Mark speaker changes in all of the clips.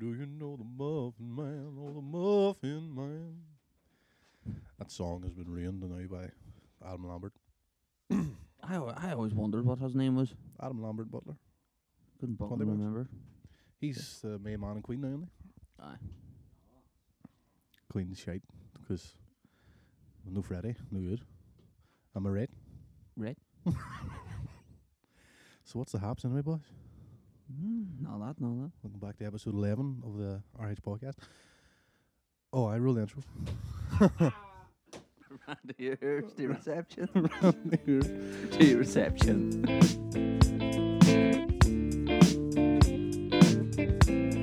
Speaker 1: Do you know the Muffin Man? Oh, the Muffin Man. That song has been ruined now by Adam Lambert.
Speaker 2: I, al- I always wondered what his name was.
Speaker 1: Adam Lambert Butler.
Speaker 2: Couldn't
Speaker 1: Twenty
Speaker 2: bother
Speaker 1: bucks.
Speaker 2: remember.
Speaker 1: He's the main man in Queen now, isn't he?
Speaker 2: Aye.
Speaker 1: Queen's shite because no Freddie, no good. Am I right?
Speaker 2: Right.
Speaker 1: So what's the haps anyway, boys?
Speaker 2: Mm, no that, no that.
Speaker 1: Welcome back to episode 11 of the RH podcast. Oh, I roll the intro.
Speaker 2: Here's the reception.
Speaker 1: Here's
Speaker 2: the reception.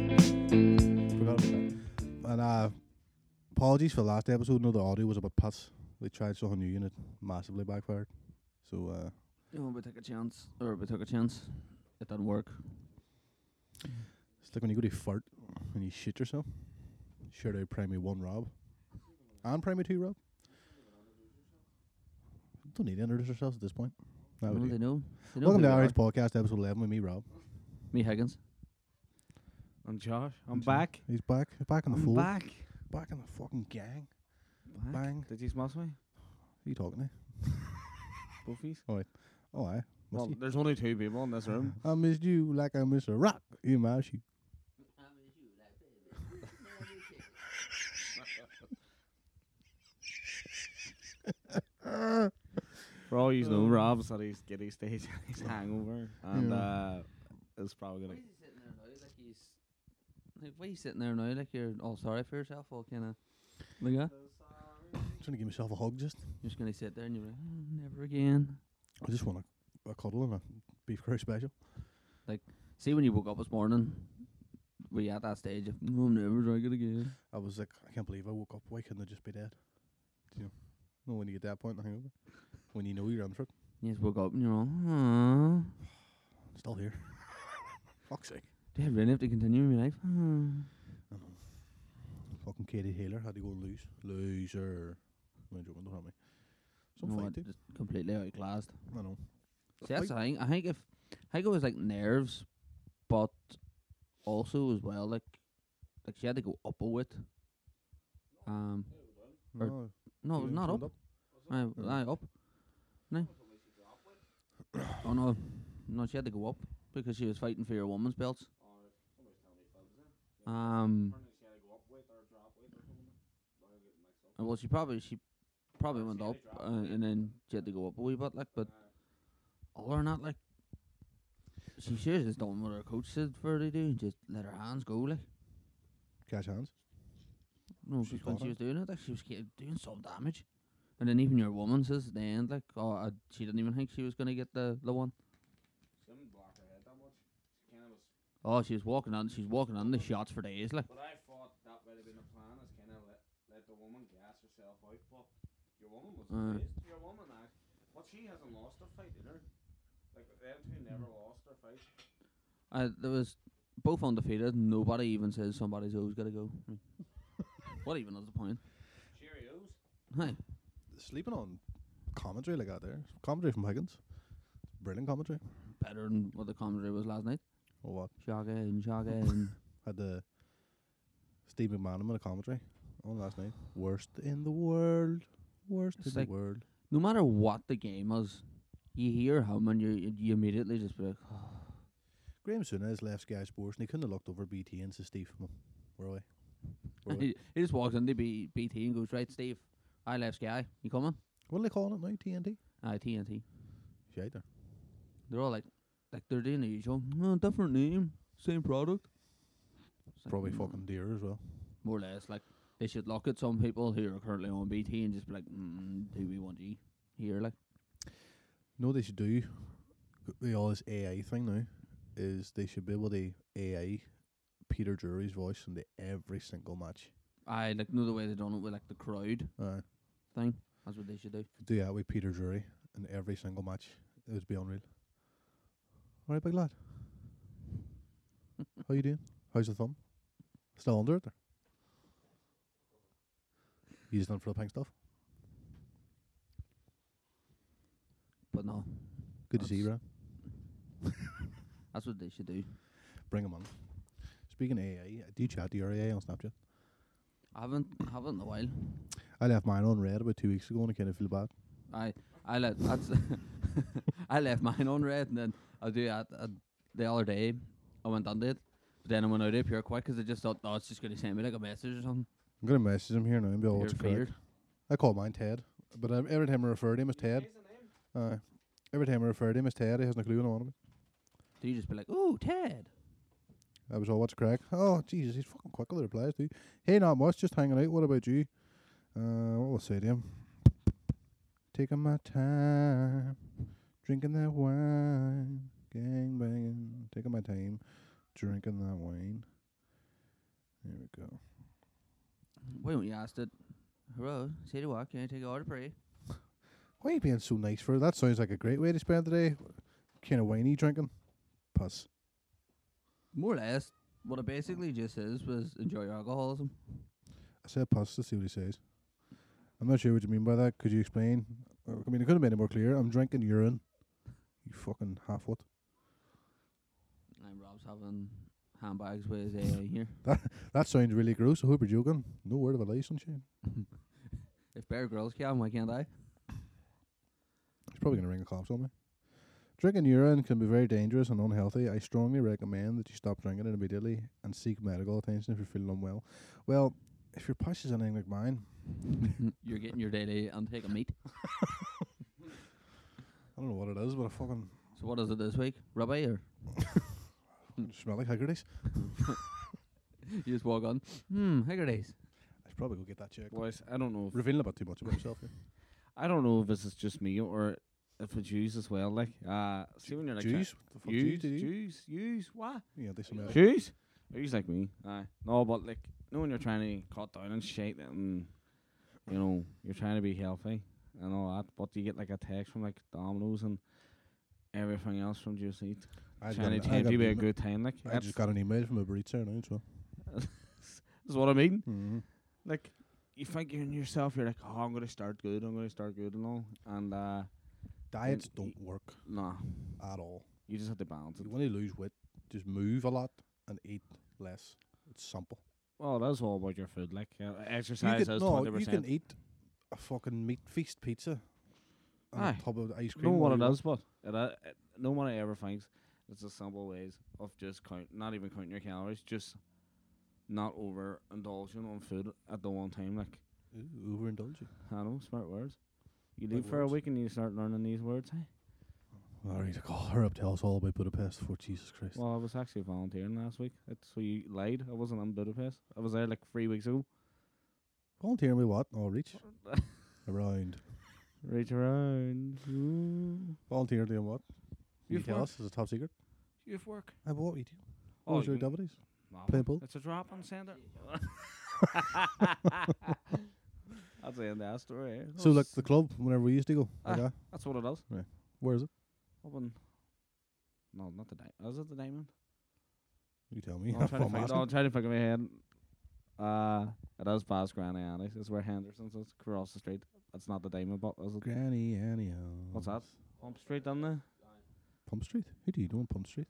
Speaker 1: Forgot about that. And uh, apologies for the last episode. No, the audio was a bit putz. We tried something new and it massively backfired. So uh,
Speaker 2: Oh, we took a chance. Or we took a chance. It didn't work.
Speaker 1: It's like when you go to fart and you shit yourself. Shout out Primary 1 Rob. And Primary 2 Rob. Don't need to introduce ourselves at this point. That would
Speaker 2: no,
Speaker 1: do.
Speaker 2: they know. They know
Speaker 1: Welcome
Speaker 2: who
Speaker 1: to
Speaker 2: we
Speaker 1: RH
Speaker 2: are.
Speaker 1: Podcast, episode 11 with me, Rob.
Speaker 2: Me Higgins.
Speaker 3: I'm Josh. I'm
Speaker 1: And Josh.
Speaker 3: back.
Speaker 1: He's back. He's back in the
Speaker 3: I'm
Speaker 1: fold.
Speaker 3: back.
Speaker 1: Back in the fucking gang.
Speaker 3: back.
Speaker 1: Bang.
Speaker 3: Did you smash me?
Speaker 1: Who you talking to?
Speaker 3: Buffies?
Speaker 1: Oh, aye. Must
Speaker 3: Well, there's only two people in this room.
Speaker 1: I missed you like I missed a rock in my shoe.
Speaker 3: For all you know,
Speaker 1: Um,
Speaker 3: Rob's at his giddy stage, he's hangover, and
Speaker 1: Yeah.
Speaker 3: uh, it's probably
Speaker 2: Why
Speaker 3: gonna.
Speaker 2: is he sitting there now like he's like why are you sitting there now like you're all sorry for yourself all kinda like that?
Speaker 1: trying to give myself a hug just.
Speaker 2: You're just gonna sit there and you're like, "Oh, never again.
Speaker 1: I just want a, a cuddle and a beef curry special.
Speaker 2: Like, see when you woke up this morning, were you at that stage of "Oh, I'm never drinking again?
Speaker 1: I was like, I can't believe I woke up. Why couldn't I just be dead? Do you know? No, when you get that point in the hangover. When you know you're on for it.
Speaker 2: You just woke up and you're all, Aww.
Speaker 1: Still here. Fuck's sake.
Speaker 2: Do I really have to continue my life?
Speaker 1: I know. Fucking Katie Taylor had to go and lose. Loser. No joking, don't have me. Some
Speaker 2: No,
Speaker 1: fight, dude.
Speaker 2: just completely outclassed.
Speaker 1: I know.
Speaker 2: See, that's the thing. I think if I think it was like nerves, but also as well like like she had to go up a bit. Um, or-
Speaker 1: No,
Speaker 2: no, it was not up. Aye,
Speaker 1: Yeah.
Speaker 2: aye, up. No. oh no, no, she had to go up because she was fighting for your woman's belts. Um, well, she probably she probably went up uh, and then she had to go up a wee bit, like. But other than that, like, she should have just done what her coach said for her to do and just let her hands go, like.
Speaker 1: Catch hands.
Speaker 2: No,
Speaker 1: She
Speaker 2: because when
Speaker 1: caught
Speaker 2: she was doing it, like she was ca- doing some damage. And then even your woman says at the end, like, oh, uh, she didn't even think she was gonna get the the one. Oh, she was walking on, she's walking on the shots for days, like.
Speaker 3: But I thought that might have been a plan, is kind of let, let the woman gas herself out. But your woman was
Speaker 2: Uh.
Speaker 3: amazed. Your woman, act, but she hasn't lost a fight either. Like them two never lost their fight.
Speaker 2: Uh, there was both undefeated. and Nobody even says somebody's always got to go. I mean, what even is the point?
Speaker 3: Cheerios.
Speaker 2: Hi.
Speaker 1: Sleeping on commentary like that there. Commentary from Higgins. Brilliant commentary.
Speaker 2: Better than what the commentary was last night.
Speaker 1: Or what?
Speaker 2: Shocking, shocking.
Speaker 1: Had the Steve McMahon in the commentary on last night. Worst in the world. Worst
Speaker 2: It's
Speaker 1: in
Speaker 2: like-
Speaker 1: the world.
Speaker 2: no matter what the game is, you hear him and you you immediately just be like,
Speaker 1: Graham Souness left Sky Sports and he couldn't have looked over BT and said, Steve, come on, we're away. We're away.
Speaker 2: he, he just walks into B, BT and goes, right, Steve, I left Sky. You coming?
Speaker 1: what are they calling it now? TNT?
Speaker 2: Aye, TNT.
Speaker 1: Shite there.
Speaker 2: They're all like, like they're doing the usual, no, different name, same product. It's like,
Speaker 1: Probably
Speaker 2: mm,
Speaker 1: fucking dear as well.
Speaker 2: more or less. Like they should look at some people who are currently on BT and just be like, mm, do we want you here? Like,
Speaker 1: know what they should do the all this AI thing now is they should be able to AI Peter Drury's voice into every single match.
Speaker 2: I like know the way they done it with like the crowd
Speaker 1: Uh,
Speaker 2: thing. That's what they should do.
Speaker 1: do that with Peter Drury in every single match. It would be unreal. All right, big lad. How you doing? How's the thumb? Still under it there? You just done for the pink stuff?
Speaker 2: But no,
Speaker 1: Good to see you,
Speaker 2: That's- that's what they should do.
Speaker 1: Bring him on. Speaking of AI, do you chat to your AI on Snapchat?
Speaker 2: I haven't I haven't in a while.
Speaker 1: I left mine on red about two weeks ago and I kind of feel bad.
Speaker 2: I I let that's I left mine on red and then I do that uh, the other day. I went on it, but then I went out of pure quick 'cause I just thought, oh, it's just gonna send me like a message or something.
Speaker 1: I'm gonna message him here now and be all what's correct. I call mine Ted, but every time I refer to him as Ted, uh, every time I refer to him as Ted, he has no clue what I'm on about.
Speaker 2: Do you just be like, oh, Ted?
Speaker 1: I was all what's crack. Oh Jesus, he's fucking quick with the replies too. Hey, not much, just hanging out. What about you? Uh, what will I say to him? Taking my time, drinking that wine, gang banging, taking my time, drinking that wine. There we go.
Speaker 2: Why don't you ask it? Hello, say to what? Can I take your order, pray?
Speaker 1: Why are you being so nice for? Her? That sounds like a great way to spend the day. Kind of whiny drinking. Puss.
Speaker 2: More or less, what it basically just is was enjoy your alcoholism.
Speaker 1: I said puss. Let's see what he says. I'm not sure what you mean by that. Could you explain? Uh, I mean, it couldn't have been any more clear. I'm drinking urine. You fucking half-wit.
Speaker 2: And Rob's having handbags with his AI here.
Speaker 1: That that sounds really gross. I hope you're joking. No word of a lie, sunshine.
Speaker 2: if Bear Grylls can, why can't I?
Speaker 1: He's probably going to ring the cops on me. Drinking urine can be very dangerous and unhealthy. I strongly recommend that you stop drinking it immediately and seek medical attention if you're feeling unwell. Well, if your push is anything like mine,
Speaker 2: You're getting your daily intake of meat.
Speaker 1: I don't know what it is, but I fucking
Speaker 2: So what is it this week? Rubby or
Speaker 1: smell like Haggerty's.
Speaker 2: you just walk on? Hmm, Haggerty's.
Speaker 1: I should probably go get that checked.
Speaker 3: Boys, I don't know. If,
Speaker 1: Revealing a bit too much about yourself here.
Speaker 3: I don't know if this is just me or if it's Jews as well. Like, uh, see when you're like
Speaker 1: Jews? What
Speaker 3: Jews,
Speaker 1: Jews?
Speaker 3: Jews, Jews, what?
Speaker 1: Yeah, they some
Speaker 3: Jews? Jews like me. Aye. No, but like, know when you're trying to cut down and shit and, you know, you're trying to be healthy and all that, but you get like a text from like Domino's and everything else from Just Eat.
Speaker 1: I
Speaker 3: trying to tempt you a good time. Like,
Speaker 1: I just got an email from a there now, so.
Speaker 3: that's what I mean.
Speaker 1: Mm-hmm.
Speaker 3: Like, you think in yourself, you're like, oh, I'm going to start good, I'm going to start good and all. And, uh,
Speaker 1: Diets
Speaker 3: y-
Speaker 1: don't work
Speaker 3: nah,
Speaker 1: at all.
Speaker 3: you just have to balance
Speaker 1: If
Speaker 3: it.
Speaker 1: you want to lose weight, just move a lot and eat less. It's simple.
Speaker 3: Well, that's all about your food. Like, uh,
Speaker 1: You
Speaker 3: exercise
Speaker 1: can,
Speaker 3: is
Speaker 1: no,
Speaker 3: 20%.
Speaker 1: you can eat a fucking meat feast pizza on
Speaker 3: Aye.
Speaker 1: top of ice cream.
Speaker 3: know
Speaker 1: all
Speaker 3: what
Speaker 1: you
Speaker 3: it
Speaker 1: want.
Speaker 3: is, but it, uh, it, no one ever thinks it's a simple ways of just count, not even counting your calories, just not overindulging on food at the one time. Like,
Speaker 1: Ooh, overindulging.
Speaker 3: I know, smart words. You
Speaker 1: Big
Speaker 3: leave for a week and you start learning these words. Hey?
Speaker 1: All right, call her up. Tell us all about Budapest. For Jesus Christ.
Speaker 3: Well, I was actually volunteering last week. It's so you lied. I wasn't in Budapest. I was there like three weeks ago.
Speaker 1: Volunteering with what? Oh, reach around.
Speaker 3: Reach around. Ooh.
Speaker 1: Volunteering doing what? Can you
Speaker 3: Youth
Speaker 1: tell
Speaker 3: work.
Speaker 1: us? Is it top secret?
Speaker 3: Youth work.
Speaker 1: Uh, what were you doing?
Speaker 3: Oh,
Speaker 1: What was your
Speaker 3: you can-
Speaker 1: activities?
Speaker 3: Nah,
Speaker 1: Playing pool?
Speaker 3: It's a drop on center. That's the end of that story. Eh?
Speaker 1: So, like the club, whenever we used to go. Like
Speaker 3: Ah.
Speaker 1: that.
Speaker 3: That's what it is.
Speaker 1: Where is it?
Speaker 3: Up in, no, not the diamond. Is it the diamond?
Speaker 1: You tell me.
Speaker 3: No, I'm, trying to
Speaker 1: I'm
Speaker 3: think, no,
Speaker 1: asking.
Speaker 3: I'm trying to think of my head. Uh, it is past Granny Annie's. It's where Henderson's is across the street. That's not the diamond, but is it?
Speaker 1: Granny Annie.
Speaker 3: What's that? Pump Street, down there.
Speaker 1: Pump Street. Who do you know on Pump Street?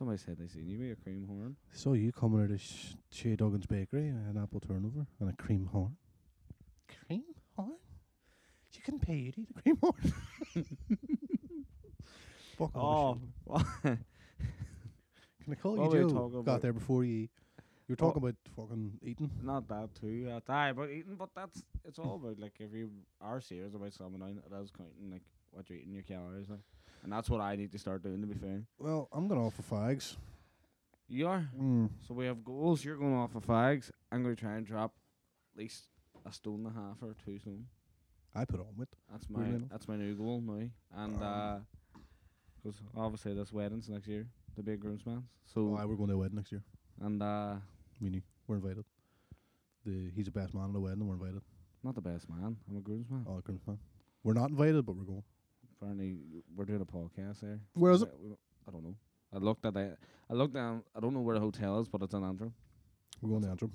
Speaker 3: Somebody said they seen you with a cream horn.
Speaker 1: Saw you coming out of Sh- Shea Duggan's Bakery, an apple turnover, and a cream horn. Cream horn? You can pay you to eat a cream horn. Fuck all
Speaker 3: Oh.
Speaker 1: Can I call
Speaker 3: what
Speaker 1: you
Speaker 3: you
Speaker 1: Joe? Got
Speaker 3: about?
Speaker 1: there before you. You were
Speaker 3: What?
Speaker 1: talking about fucking eating.
Speaker 3: not that too. Uh, aye, but eating. But that's it's all about like if you are serious about something, it is counting like what you're eating, your calories, like. And that's what I need to start doing. To be fair,
Speaker 1: Well, I'm going off for fags.
Speaker 3: you are.
Speaker 1: Mm.
Speaker 3: So we have goals. You're going off of fags. I'm going to try and drop at least a stone and a half or two stone.
Speaker 1: I put on with.
Speaker 3: That's my that's my new goal now. And uh
Speaker 1: Um,
Speaker 3: 'cause obviously this wedding's next year, the big groomsman. So
Speaker 1: Oh, we're going to a wedding next year.
Speaker 3: and uh
Speaker 1: We knew. We're invited. The He's the best man in the wedding, and we're invited.
Speaker 3: not the best man. I'm a groomsman.
Speaker 1: Oh, groomsman. We're not invited, but we're going.
Speaker 3: Apparently we're doing a podcast there.
Speaker 1: Where is
Speaker 3: We- we- I don't know. I looked at it. I looked down. I don't know where the hotel is, but it's in Antrim.
Speaker 1: We're going to Antrim.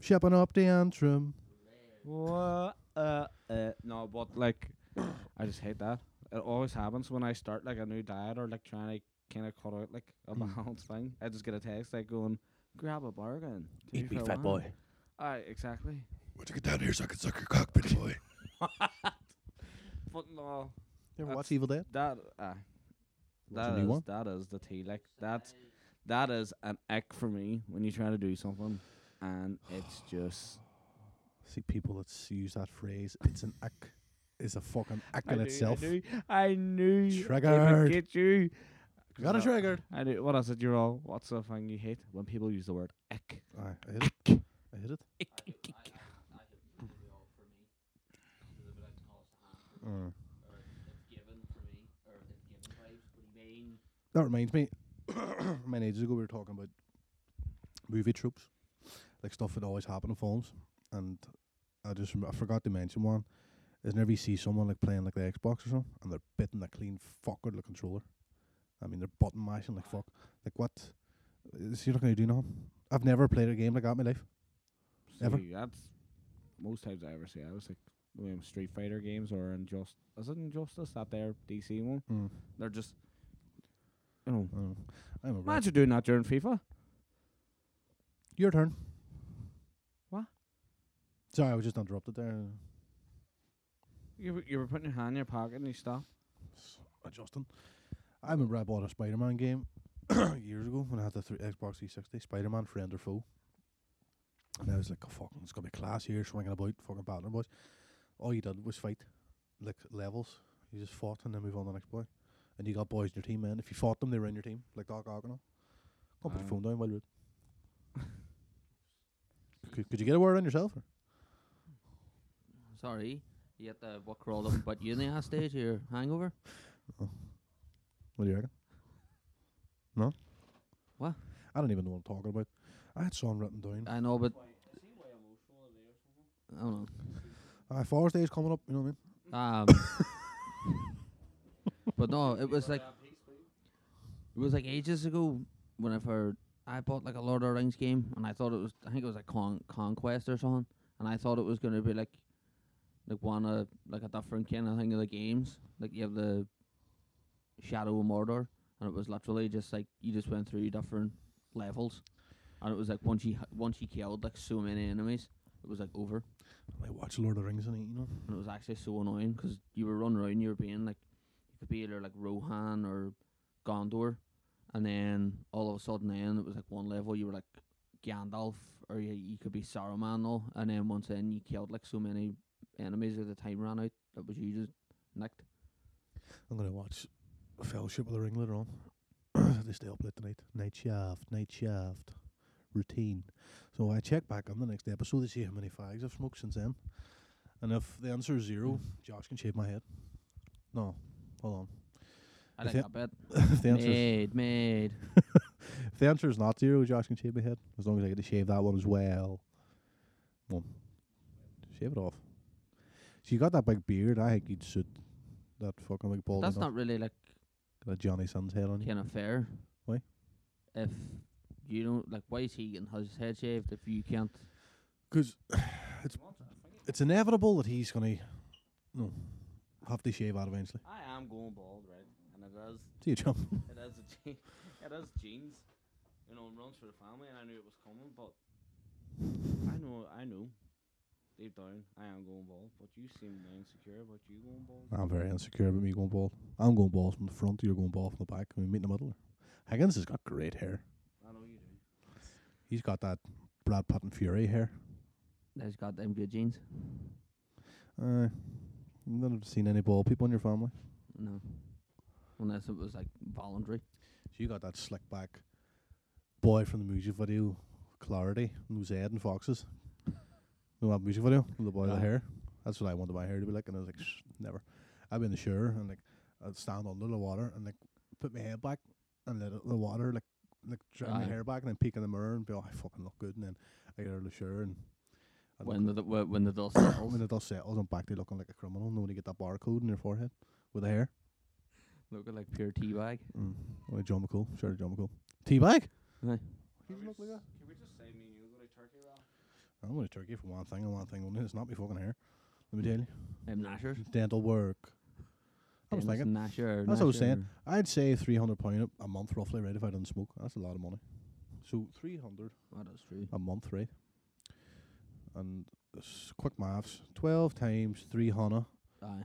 Speaker 1: Shipping up the Antrim.
Speaker 3: What? Uh, uh, no, but like, I just hate that. It always happens when I start like a new diet or like trying to kind of cut out like a
Speaker 1: Mm.
Speaker 3: balance thing. I just get a text like going, "Grab a bargain."
Speaker 1: Eat
Speaker 3: two
Speaker 1: me, fat boy.
Speaker 3: Aye, exactly.
Speaker 1: Would you get down here so I can suck your cock, pretty boy?
Speaker 3: But no,
Speaker 1: You ever watch Evil Dead?
Speaker 3: that uh,
Speaker 1: Watch a
Speaker 3: that
Speaker 1: new
Speaker 3: is
Speaker 1: one?
Speaker 3: that is the tea. Like that's that is an ick for me when you try to do something and it's just
Speaker 1: See people that s- use that phrase. It's an ick. Is a fucking ick
Speaker 3: I
Speaker 1: in
Speaker 3: knew-
Speaker 1: itself.
Speaker 3: I knew, I knew it would
Speaker 1: Triggered.
Speaker 3: get you.
Speaker 1: Got it
Speaker 3: That-
Speaker 1: triggered.
Speaker 3: I knew. What is it? You're all. What's the thing you hate when people use the word ick?
Speaker 1: Aye, I hit it. I hit it.
Speaker 3: Ick, ick, ick.
Speaker 1: Uh,
Speaker 2: given for me, or it's given vibes, but he mean
Speaker 1: that reminds me. many ages ago, we were talking about movie tropes, like stuff that always happen in films, and I just rem- I forgot to mention one. Is whenever you see someone like playing like the Xbox or something, and they're bitting the clean fuck out of the controller. I mean, they're button mashing like fuck. Like what? Is you're not gonna do now? I've never played a game like that in my life. Ever?
Speaker 3: That's most times I ever see. I was like um, Street Fighter games or Injust. Is it Injustice that there DC one?
Speaker 1: Mm.
Speaker 3: They're just, you know.
Speaker 1: Uh, I'm a rat.
Speaker 3: Imagine doing that during FIFA.
Speaker 1: Your turn.
Speaker 3: What?
Speaker 1: Sorry, I was just interrupted there.
Speaker 3: You were, you were putting your hand in your pocket and you stopped.
Speaker 1: S- Adjusting. I remember I bought a Spider-Man game years ago when I had the three Xbox 360. Spider-Man, friend or foe. And I was like, oh, fucking, it's gonna be class here, swinging about, fucking battling boys. All you did was fight, like levels. You just fought and then move on to the next boy. And you got boys in your team, man. If you fought them, they were in your team, like Doc Ock and all. Go on, put your phone down while you're. could, could you get a word on yourself? Or?
Speaker 2: sorry, you had the what crawled up but you in the ass stage of your hangover?
Speaker 1: What do you reckon? No?
Speaker 2: What?
Speaker 1: I don't even know what I'm talking about. I had something written down.
Speaker 2: I know, but I don't know.
Speaker 1: Uh, Father's Day's coming up, you know what I mean?
Speaker 2: Um, but no, it was like it was like ages ago. Whenever I bought like a Lord of the Rings game, and I thought it was, I think it was like Con- Conquest or something, and I thought it was gonna be like, like one of like a different kind of thing of the games. Like you have the Shadow of Mordor, and it was literally just like you just went through different levels, and it was like once you once you killed like so many enemies, it was like over.
Speaker 1: I watch Lord of the Rings and it, you know.
Speaker 2: and it was actually so annoying 'cause you were running around, you were being like, you could be either like Rohan or Gondor, and then all of a sudden, then it was like one level you were like Gandalf, or you, you could be Saruman, though, and then once then you killed like so many enemies as the time ran out that was you just nicked.
Speaker 1: I'm gonna watch Fellowship of the Ring later on. they stay up late tonight. Night shaft, night shaft, routine. So I check back on the next episode to see how many fags I've smoked since then. And if the answer is zero, hmm. Josh can shave my head. No, hold on.
Speaker 2: I
Speaker 1: If
Speaker 2: like
Speaker 1: it-
Speaker 2: that bet.
Speaker 1: if the answer is
Speaker 2: Made, made.
Speaker 1: If the answer is not zero, Josh can shave my head. As long as I get to shave that one as well. One. Shave it off. So you got that big beard, I think you'd suit that fucking big bald.
Speaker 2: That's not really like
Speaker 1: got a Johnny Sins' head on you.
Speaker 2: kind of fair.
Speaker 1: Why?
Speaker 2: If you don't like, why is he getting his head shaved if you can't?
Speaker 1: Because it's it's inevitable that he's gonna no have to shave out eventually.
Speaker 3: I am going bald, right? And it is,
Speaker 1: See you, chum.
Speaker 3: it is a gene, it is genes. You know, it runs for the family, and I knew it was coming, but I know, I know. Deep down, I am going bald, but you seem insecure about you going bald.
Speaker 1: I'm very insecure about me going bald. I'm going bald from the front. You're going bald from the back. and we meet in the middle. Higgins has got great hair.
Speaker 3: I know you do.
Speaker 1: He's got that Brad Pitt and Fury hair.
Speaker 2: He's got them good genes.
Speaker 1: Uh, I've never seen any bald people in your family.
Speaker 2: No, unless it was like voluntary.
Speaker 1: So you got that slick back boy from the music video, Clarity, and was Zedd and Foxes. You know that music video? The boy with the hair. That's what I wanted my hair to be like, and I was like, Shh, never. I'd be in the shower and like I'd stand under the water and like put my head back and let it, the water like like dry my hair back and then peek in the mirror and be oh I fucking look good and then I get out of the shower and I'd
Speaker 2: When
Speaker 1: look,
Speaker 2: the when when the dust settles.
Speaker 1: when the dust settles I'm back to looking like a criminal. And when you get that barcode in your forehead with the hair.
Speaker 2: Looking like pure tea bag.
Speaker 1: Mm. Like John McCool, sure John McCool. Teabag.
Speaker 2: Aye.
Speaker 1: He look like that.
Speaker 3: Can we just say me and you go to Turkey, Ralph?
Speaker 1: I'm going to Turkey for one thing and one thing only. It's not my fucking hair. Let me tell you.
Speaker 2: Them nashers.
Speaker 1: Dental work. I was
Speaker 2: Dennis
Speaker 1: thinking.
Speaker 2: Nasher or
Speaker 1: That's what I was
Speaker 2: Nasher
Speaker 1: saying. I'd say three hundred pound a month roughly, right? If I didn't smoke, that's a lot of money. So three hundred
Speaker 2: or- Oh, that's true.
Speaker 1: a month, right? And s- quick maths: twelve times three hundred.
Speaker 2: Aye.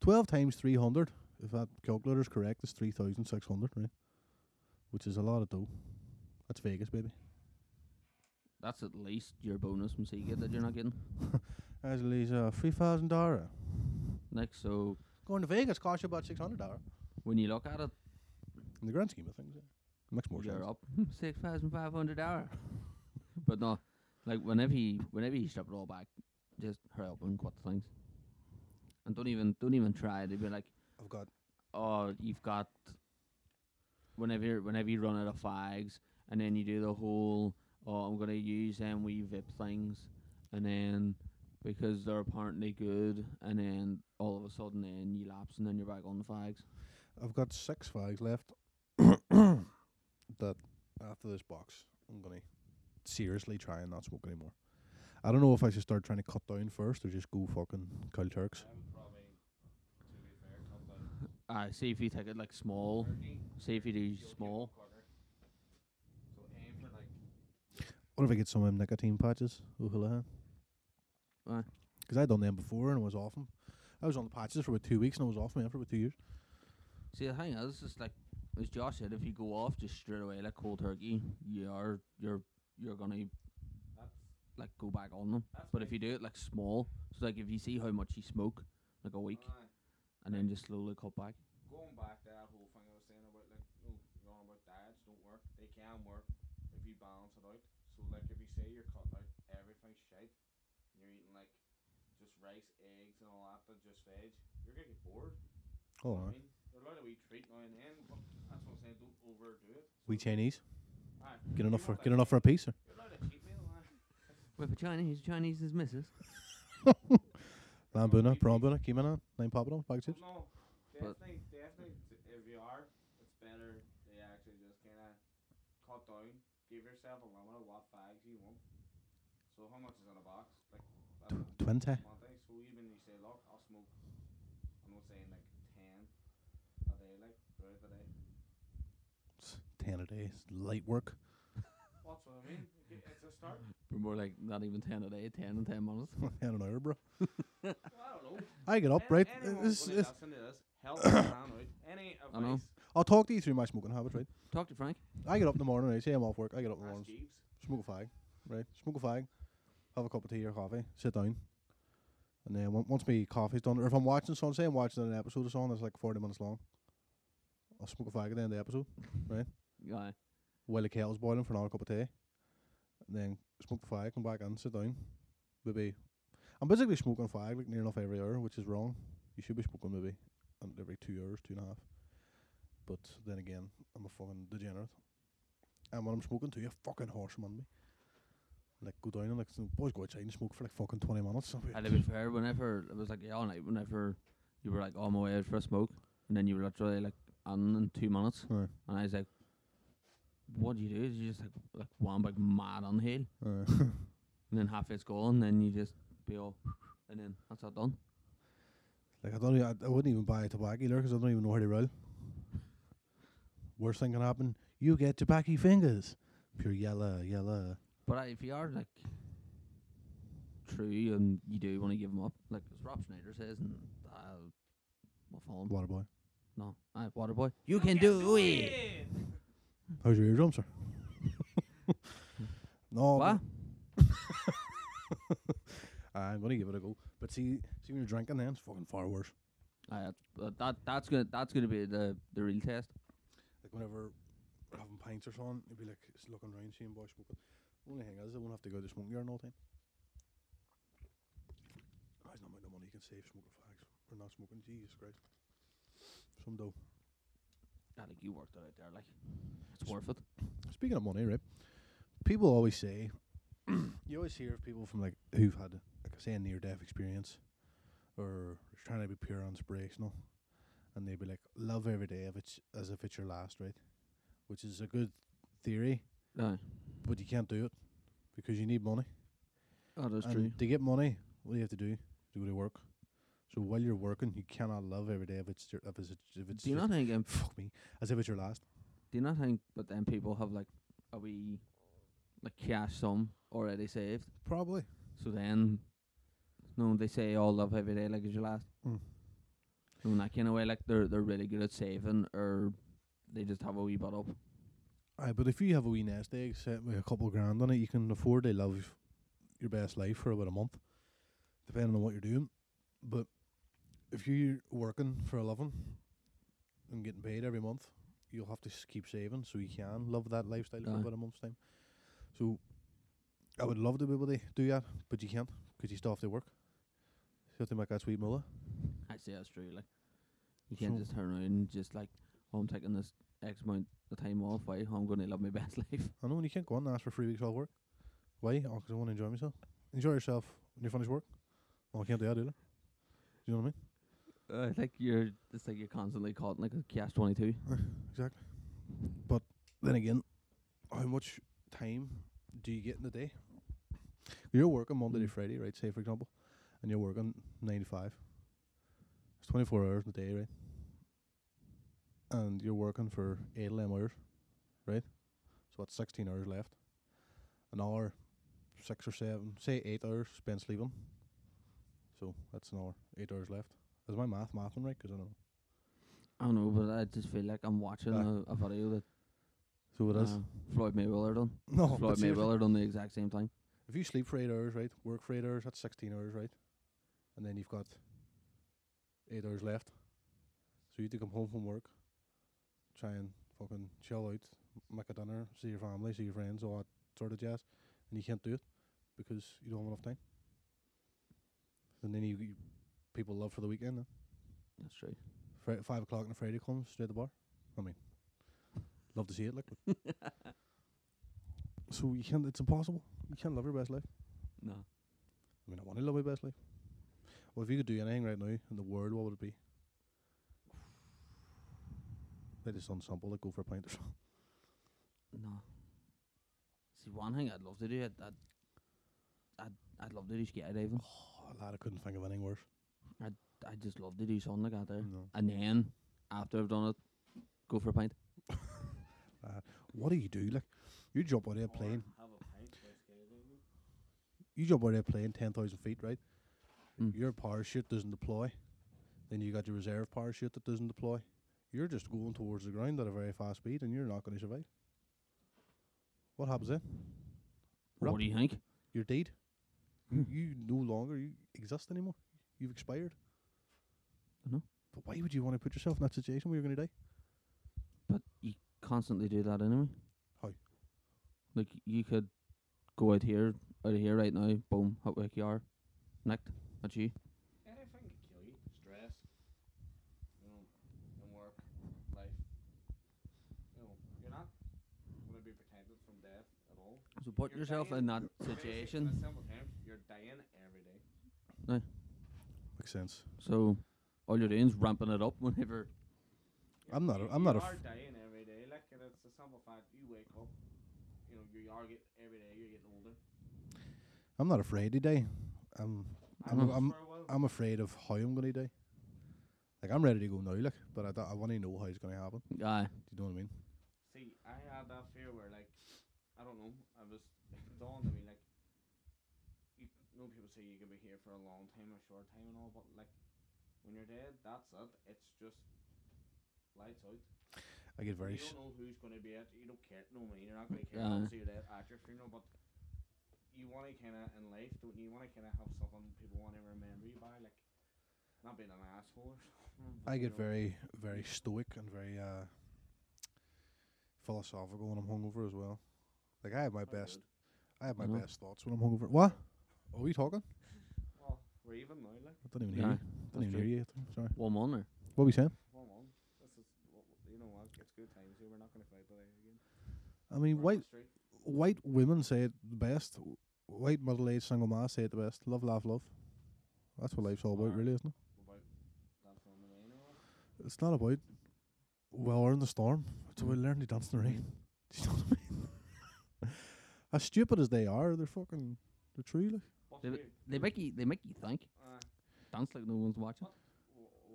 Speaker 1: Twelve times three hundred. If that calculator's correct, is three thousand six hundred, right? Which is a lot of dough. That's Vegas, baby.
Speaker 2: That's at least your bonus from Seagate that you're not getting.
Speaker 1: As at least uh, three thousand dollar.
Speaker 2: Like so,
Speaker 1: Going to Vegas costs you about six hundred dollar.
Speaker 2: when you look at it,
Speaker 1: In the grand scheme of things, yeah. it makes more
Speaker 2: you're
Speaker 1: sense.
Speaker 2: up six thousand five hundred hour. but no, like whenever you whenever you strip it all back, just hurry up and cut the things, and don't even don't even try to be like,
Speaker 1: I've got
Speaker 2: oh, you've got. Whenever you're, whenever you run out of fags, and then you do the whole, oh, I'm gonna use them wee vip things, and then because they're apparently good, and then all of a sudden then you lapse, and then you're back on the fags.
Speaker 1: I've got six fags left. that after this box, I'm gonna seriously try and not smoke anymore. I don't know if I should start trying to cut down first or just go fucking cold turks.
Speaker 2: I uh, see if you take it like small. See if you do small.
Speaker 1: What if I get some of them nicotine patches? Ooh,
Speaker 2: Aye.
Speaker 1: Because I done them before and I was off 'em. I was on the patches for about two weeks and I was off them for about two years.
Speaker 2: See the thing is, it's like as Josh said, if you go off just straight away like cold turkey, you are you're you're gonna like go back on them. But if you do it like small, so like if you see how much you smoke, like a week, and then just slowly cut back.
Speaker 3: going back to that whole thing I was saying about like oh, you're on about diets don't work. They can work if you balance it out. So like if you say you're cutting out everything shite, and you're eating like just rice, eggs, and all that, but just veg, you're gonna get bored.
Speaker 1: Oh,
Speaker 3: I
Speaker 1: aye.
Speaker 3: mean, you're allowed to eat treat now and then, but that's what I'm saying. Don't overdo it.
Speaker 1: we Chinese.
Speaker 3: Aye.
Speaker 1: Get enough for
Speaker 3: want,
Speaker 1: get enough for a piece. Or?
Speaker 3: You're allowed a cheat
Speaker 2: With a Chinese, Chinese is missus.
Speaker 1: Lamb bhuna, prawn bhuna, keema, nine poppadom, bag chips.
Speaker 3: No,
Speaker 2: But-
Speaker 3: definitely, definitely. t- If you are, it's better to actually just kind of cut down. Give yourself a limit of what fags you want. So how much is in a box? Like that's
Speaker 1: Twenty.
Speaker 3: Monday. So even you say, look, I'll smoke. I'm not saying like ten a day, like throughout the day.
Speaker 1: Ten a day. It's light work.
Speaker 3: That's what I mean. It's a start.
Speaker 2: We're more like not even ten a day, ten in ten minutes.
Speaker 1: Ten an hour, bro.
Speaker 3: Well, I don't know.
Speaker 1: I get up,
Speaker 3: Any-
Speaker 1: right?
Speaker 3: Anyone
Speaker 1: It's-
Speaker 3: gonna
Speaker 1: it's-
Speaker 3: listen to this, help us out. Any
Speaker 2: I know.
Speaker 3: advice?
Speaker 1: I'll talk to you through my smoking habits, right?
Speaker 2: Talk to Frank.
Speaker 1: I get up in the morning, right? Say I'm off work. I get up in the
Speaker 3: Ask
Speaker 1: morning,
Speaker 3: Jeeves.
Speaker 1: smoke a fag, right? Smoke a fag, have a cup of tea or coffee, sit down, and then on- once my coffee's done, or if I'm watching something, say I'm watching an episode of something that's like 40 minutes long, I'll smoke a fag at the end of the episode
Speaker 2: Guy.
Speaker 1: While the kettle's boiling for another cup of tea, and then smoke the fire, come back in, sit down, maybe. I'm basically smoking fag like near enough every hour, which is wrong. You should be smoking maybe every two hours, two and a half. But then again, I'm a fucking degenerate. And when I'm smoking too, you fucking horse on me. Like go down and like some boys go outside and smoke for like fucking twenty minutes.
Speaker 2: And to be fair, whenever it was like yeah, all night, whenever you were like on my way out for a smoke, and then you were literally like on in two minutes,
Speaker 1: Aye.
Speaker 2: and I was like, "What do you do? Is you just like like one big mad inhale,
Speaker 1: Uh,
Speaker 2: and then half it's gone, then you just be all, and then that's that done."
Speaker 1: like I don't, even, I, I wouldn't even buy a tobacco dealer because I don't even know how to roll. Worst thing can happen, you get tobacco fingers. Pure yellow, yellow.
Speaker 2: But I, if you are like true and you do want to give them up, like as Rob Schneider says, and uh, what follow him?
Speaker 1: Water boy.
Speaker 2: No, I Waterboy. You can do it.
Speaker 1: How's your eardrum, sir? no.
Speaker 2: What?
Speaker 1: I'm gonna give it a go. But see, see when you're drinking, then it's fucking far worse.
Speaker 2: Aye, uh, that's- that that's gonna that's gonna be the the real test.
Speaker 1: Like whenever we're having pints or something, you'd be like just looking around, seeing boys smoking. Only thing is, I won't have to go to the smoking yard all the time. That's not amount of money you can save smoking fags for not smoking. Jesus Christ. Some dough.
Speaker 2: I think you worked it out there, like it's worth it.
Speaker 1: Speaking of money, right? People always say, you always hear of people from like who've had like say a near death experience, or trying to be pure inspirational, and they'd be like, "Love every day if it's as if it's your last," right? Which is a good theory,
Speaker 2: Aye,
Speaker 1: but you can't do it because you need money.
Speaker 2: oh, that's
Speaker 1: and
Speaker 2: true.
Speaker 1: to get money, what do you have to do? To go to work. So while you're working, you cannot love every day if it's your, if it's if it's
Speaker 2: Do you not think? Um,
Speaker 1: fuck me as if it's your last.
Speaker 2: do you not think? But then people have like a wee like cash sum already saved.
Speaker 1: Probably.
Speaker 2: So then, no, they say all love every day like it's your last.
Speaker 1: Mm.
Speaker 2: So in that kind of way, like they're they're really good at saving, or they just have a wee butt up.
Speaker 1: Aye, but if you have a wee nest egg set with a couple of grand on it, you can afford to live your best life for about a month, depending on what you're doing. But if you're working for a living and getting paid every month, you'll have to s- keep saving so you can live that lifestyle for
Speaker 2: Aye.
Speaker 1: about a month's time. So I would love to be able to do that, but you can't because you still have to work. You have to make that sweet mullah.
Speaker 2: Say that's true. Like you can't
Speaker 1: So-
Speaker 2: just turn around and just like, oh, I'm taking this X amount of time off. Why? I'm going to live my best life.
Speaker 1: I know, and you can't go on and ask for three weeks off work. Why? Oh, 'cause I want to enjoy myself. Enjoy yourself when you finish work. Well, I can't do that, do I? Do you know what I mean?
Speaker 2: Uh, I think you're it's like you're constantly caught in like a catch twenty two.
Speaker 1: Exactly. But then again, how much time do you get in the day? You're working Monday to
Speaker 2: Mm.
Speaker 1: Friday, right? Say for example, and you're working nine to five. It's twenty four hours in a day, right? And you're working for eight of hours, right? So that's sixteen hours left. An hour, six or seven, say eight hours spent sleeping. So that's an hour, eight hours left. Is my math mathing right? 'Cause I don't know.
Speaker 2: I don't know, but I just feel like I'm watching
Speaker 1: Aye.
Speaker 2: a, a video that
Speaker 1: So it is.
Speaker 2: uh, Floyd Mayweather done.
Speaker 1: No, but
Speaker 2: Floyd
Speaker 1: seriously.
Speaker 2: Mayweather done the exact same thing.
Speaker 1: If you sleep for eight hours, right, work for eight hours, that's sixteen hours, right? And then you've got eight hours left. So you have to come home from work, try and fucking chill out, make a dinner, see your family, see your friends, all that sort of jazz, and you can't do it because you don't have enough time. And then you, you people love for the weekend. Then.
Speaker 2: That's true.
Speaker 1: Fri- five o'clock on a Friday comes straight to the bar. I mean, love to see it, like. so you can't. It's impossible. You can't love your best life.
Speaker 2: No.
Speaker 1: I mean, I want to live my best life. Well, if you could do anything right now in the world, what would it be? Let sound simple, like go for a pint or something.
Speaker 2: No. See, one thing I'd love to do, I'd, I'd, I'd, I'd love to do skydiving.
Speaker 1: Oh, lad, I couldn't think of anything worse.
Speaker 2: I'd just love to do something like that there.
Speaker 1: No.
Speaker 2: And then, after I've done it, go for a pint.
Speaker 1: What do you do? Like, you jump out of a plane,
Speaker 3: Have a pint while skydiving.
Speaker 1: you jump out of a plane 10,000 feet, right?
Speaker 2: Mm.
Speaker 1: Your parachute doesn't deploy. Then you got your reserve parachute that doesn't deploy. You're just going towards the ground at a very fast speed and you're not going to survive. What happens then?
Speaker 2: What do you think?
Speaker 1: You're dead. you, you no longer you exist anymore. You've expired.
Speaker 2: I know.
Speaker 1: But why would you want to put yourself in that situation where you're going to die?
Speaker 2: But you constantly do that anyway.
Speaker 1: How?
Speaker 2: Like you could go out here, out of here right now. Boom, hot wake you are, nicked. That's you.
Speaker 3: Anything could kill you. Stress. You know, in work, life. You know, you're not going to be protected from death at all.
Speaker 2: So put
Speaker 3: You're
Speaker 2: yourself
Speaker 3: dying
Speaker 2: in that situation.
Speaker 3: In simple terms, you're dying every day. No.
Speaker 1: Makes sense.
Speaker 2: So all you're doing is ramping it up whenever.
Speaker 1: I'm not a-
Speaker 3: You-
Speaker 1: I'm not a
Speaker 3: are
Speaker 1: f-
Speaker 3: dying every day. Like, and it's a simple fact. You wake up. You know, you are get every day. You're getting older.
Speaker 1: I'm not afraid to die. I'm I'm I'm
Speaker 3: for a while.
Speaker 1: I'm afraid of how I'm going to die. Like I'm ready to go now, like, but I, don't- I want to know how it's going to happen.
Speaker 2: Aye.
Speaker 1: Do you know what I mean?
Speaker 3: See, I had that fear where, like, I don't know, I was it dawned on me like, you know, people say you can be here for a long time or a short time and all, but like, when you're dead, that's it. It's just lights out.
Speaker 1: I get very
Speaker 3: you don't know who's going to be at. You don't care. No, I mean, you're not going to care.
Speaker 2: Aye.
Speaker 3: Obviously, you're dead at your funeral, but you want to kind of in life, don't you? You want to kind of have something people want to remember you by, like, not being an asshole or something.
Speaker 1: I
Speaker 3: you
Speaker 1: get
Speaker 3: know,
Speaker 1: very very stoic and very uh philosophical when I'm hungover as well. Like I have my
Speaker 3: that's
Speaker 1: best
Speaker 3: good.
Speaker 1: I have my
Speaker 2: Mhm.
Speaker 1: best thoughts when I'm hungover. What? Are we talking?
Speaker 3: Well, we're even now, like,
Speaker 1: I don't even hear
Speaker 2: Aye,
Speaker 1: you. Don't
Speaker 2: that's
Speaker 1: even
Speaker 2: true.
Speaker 1: hear you. Sorry.
Speaker 2: One on there.
Speaker 1: What were we saying?
Speaker 3: come on. This is, what- you know what? It's good times here. We're not going to fight today again.
Speaker 1: I mean,
Speaker 3: We're on
Speaker 1: white
Speaker 3: the street.
Speaker 1: white women say it the best. White middle aged single man say it the best. Love, laugh, love. That's what life's all about,
Speaker 3: Alright.
Speaker 1: really, isn't it?
Speaker 3: about dancing on the rain or what?
Speaker 1: It's not about well we're in the storm. It's about mm. learning to dance in the rain. Do you know what I mean? as stupid as they are, they're fucking they're true. Like.
Speaker 3: What's
Speaker 2: They,
Speaker 3: weird?
Speaker 2: they make you. They make you think.
Speaker 3: Uh,
Speaker 2: dance like no one's watching.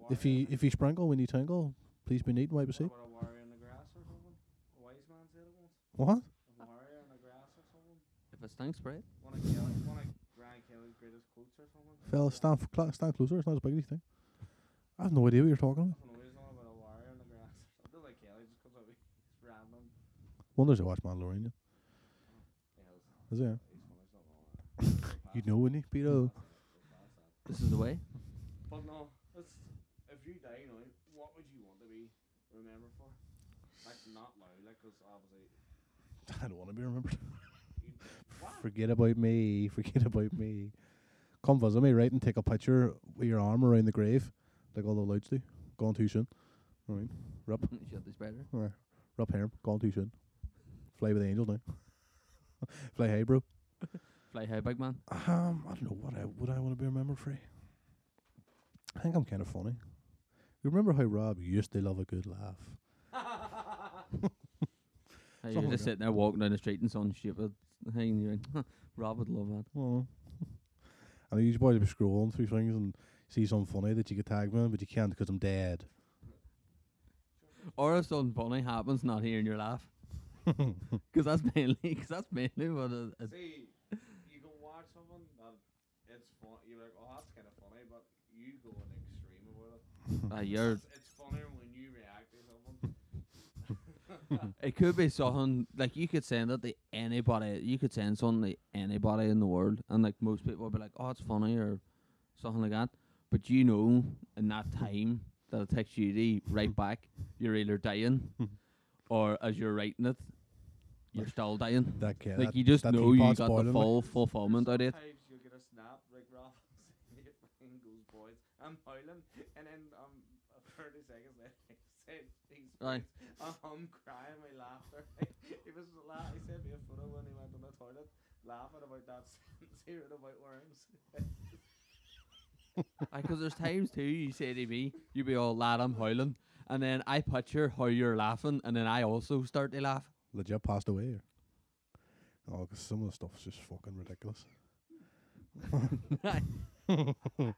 Speaker 1: If you if you sprinkle when you tangle, please be neat and wipe a seat.
Speaker 3: What about a warrior in the grass or something? A wise man said it once.
Speaker 1: What?
Speaker 3: A warrior in the grass or something.
Speaker 2: If it stinks, spray it.
Speaker 3: One of Kelly, one of Brian Kelly's greatest quotes or something.
Speaker 1: Fella, stand f- cla- stand closer. It's not as big as you think. I have no idea what you're talking about.
Speaker 3: I don't know, he's on about a warrior in the grass. I don't like Kelly just comes out with random.
Speaker 1: Wonders I watch Mandalorian.
Speaker 3: Yeah, it's,
Speaker 1: Is it?
Speaker 3: he's funny, it's not wrong.
Speaker 1: You know, wouldn't you, Peter?
Speaker 2: This is the way.
Speaker 3: But no, it's, if you die now, what would you want to be remembered for? Like not loud, like 'cause obviously.
Speaker 1: I don't want to be remembered. Forget about me. Forget about me. Come visit me, right, and take a picture with your arm around the grave, like all the louds do. Gone too soon. Right. Rup.
Speaker 2: Shut this better.
Speaker 1: Right. Rup harem. Gone too soon. Fly with the angels now. Fly high, bro.
Speaker 2: Fly high, big man.
Speaker 1: Um, I don't know what I would I want to be remembered for. I think I'm kind of funny. You remember how Rob used to love a good laugh?
Speaker 2: Hey, you're just
Speaker 1: that.
Speaker 2: sitting there walking down the street and some stupid thing. and You're like, Rob would love that.
Speaker 1: Oh. and you probably be scrolling through things and see something funny that you could tag me in, but you can't because I'm dead.
Speaker 2: Or if something funny happens, not hearing your laugh. Because that's mainly, cause that's mainly what it is.
Speaker 3: See, you go watch something that it's fun. You're like, oh, that's kind of funny, but you go an extreme about it.
Speaker 2: Uh, you're,
Speaker 3: It's, it's funnier when you react to something.
Speaker 2: it could be something, like you could send it to anybody. You could send something to anybody in the world. And like most people would be like, oh, it's funny or something like that. But you know, in that time that it takes you to write back, you're either dying or as you're writing it, you're still dying.
Speaker 1: That kid.
Speaker 2: Like
Speaker 1: that,
Speaker 2: you just
Speaker 1: that
Speaker 2: know you
Speaker 1: teapot's
Speaker 2: got
Speaker 1: boiling,
Speaker 2: the
Speaker 1: like.
Speaker 2: full fulfillment out of it.
Speaker 3: Sometimes you'll get a snap, like Rob saying goes, boys, I'm howling, and then um, 30 seconds later, he said these
Speaker 2: Aye.
Speaker 3: words, and I'm crying my laughter. he was la- he sent me a photo when he went on the toilet, laughing about that sentence here about worms.
Speaker 2: Because there's times too you say to me, you be all lad, I'm howling, and then I picture how you're laughing, and then I also start to laugh.
Speaker 1: Legit passed away. Or? Oh, 'cause some of the stuff's just fucking ridiculous.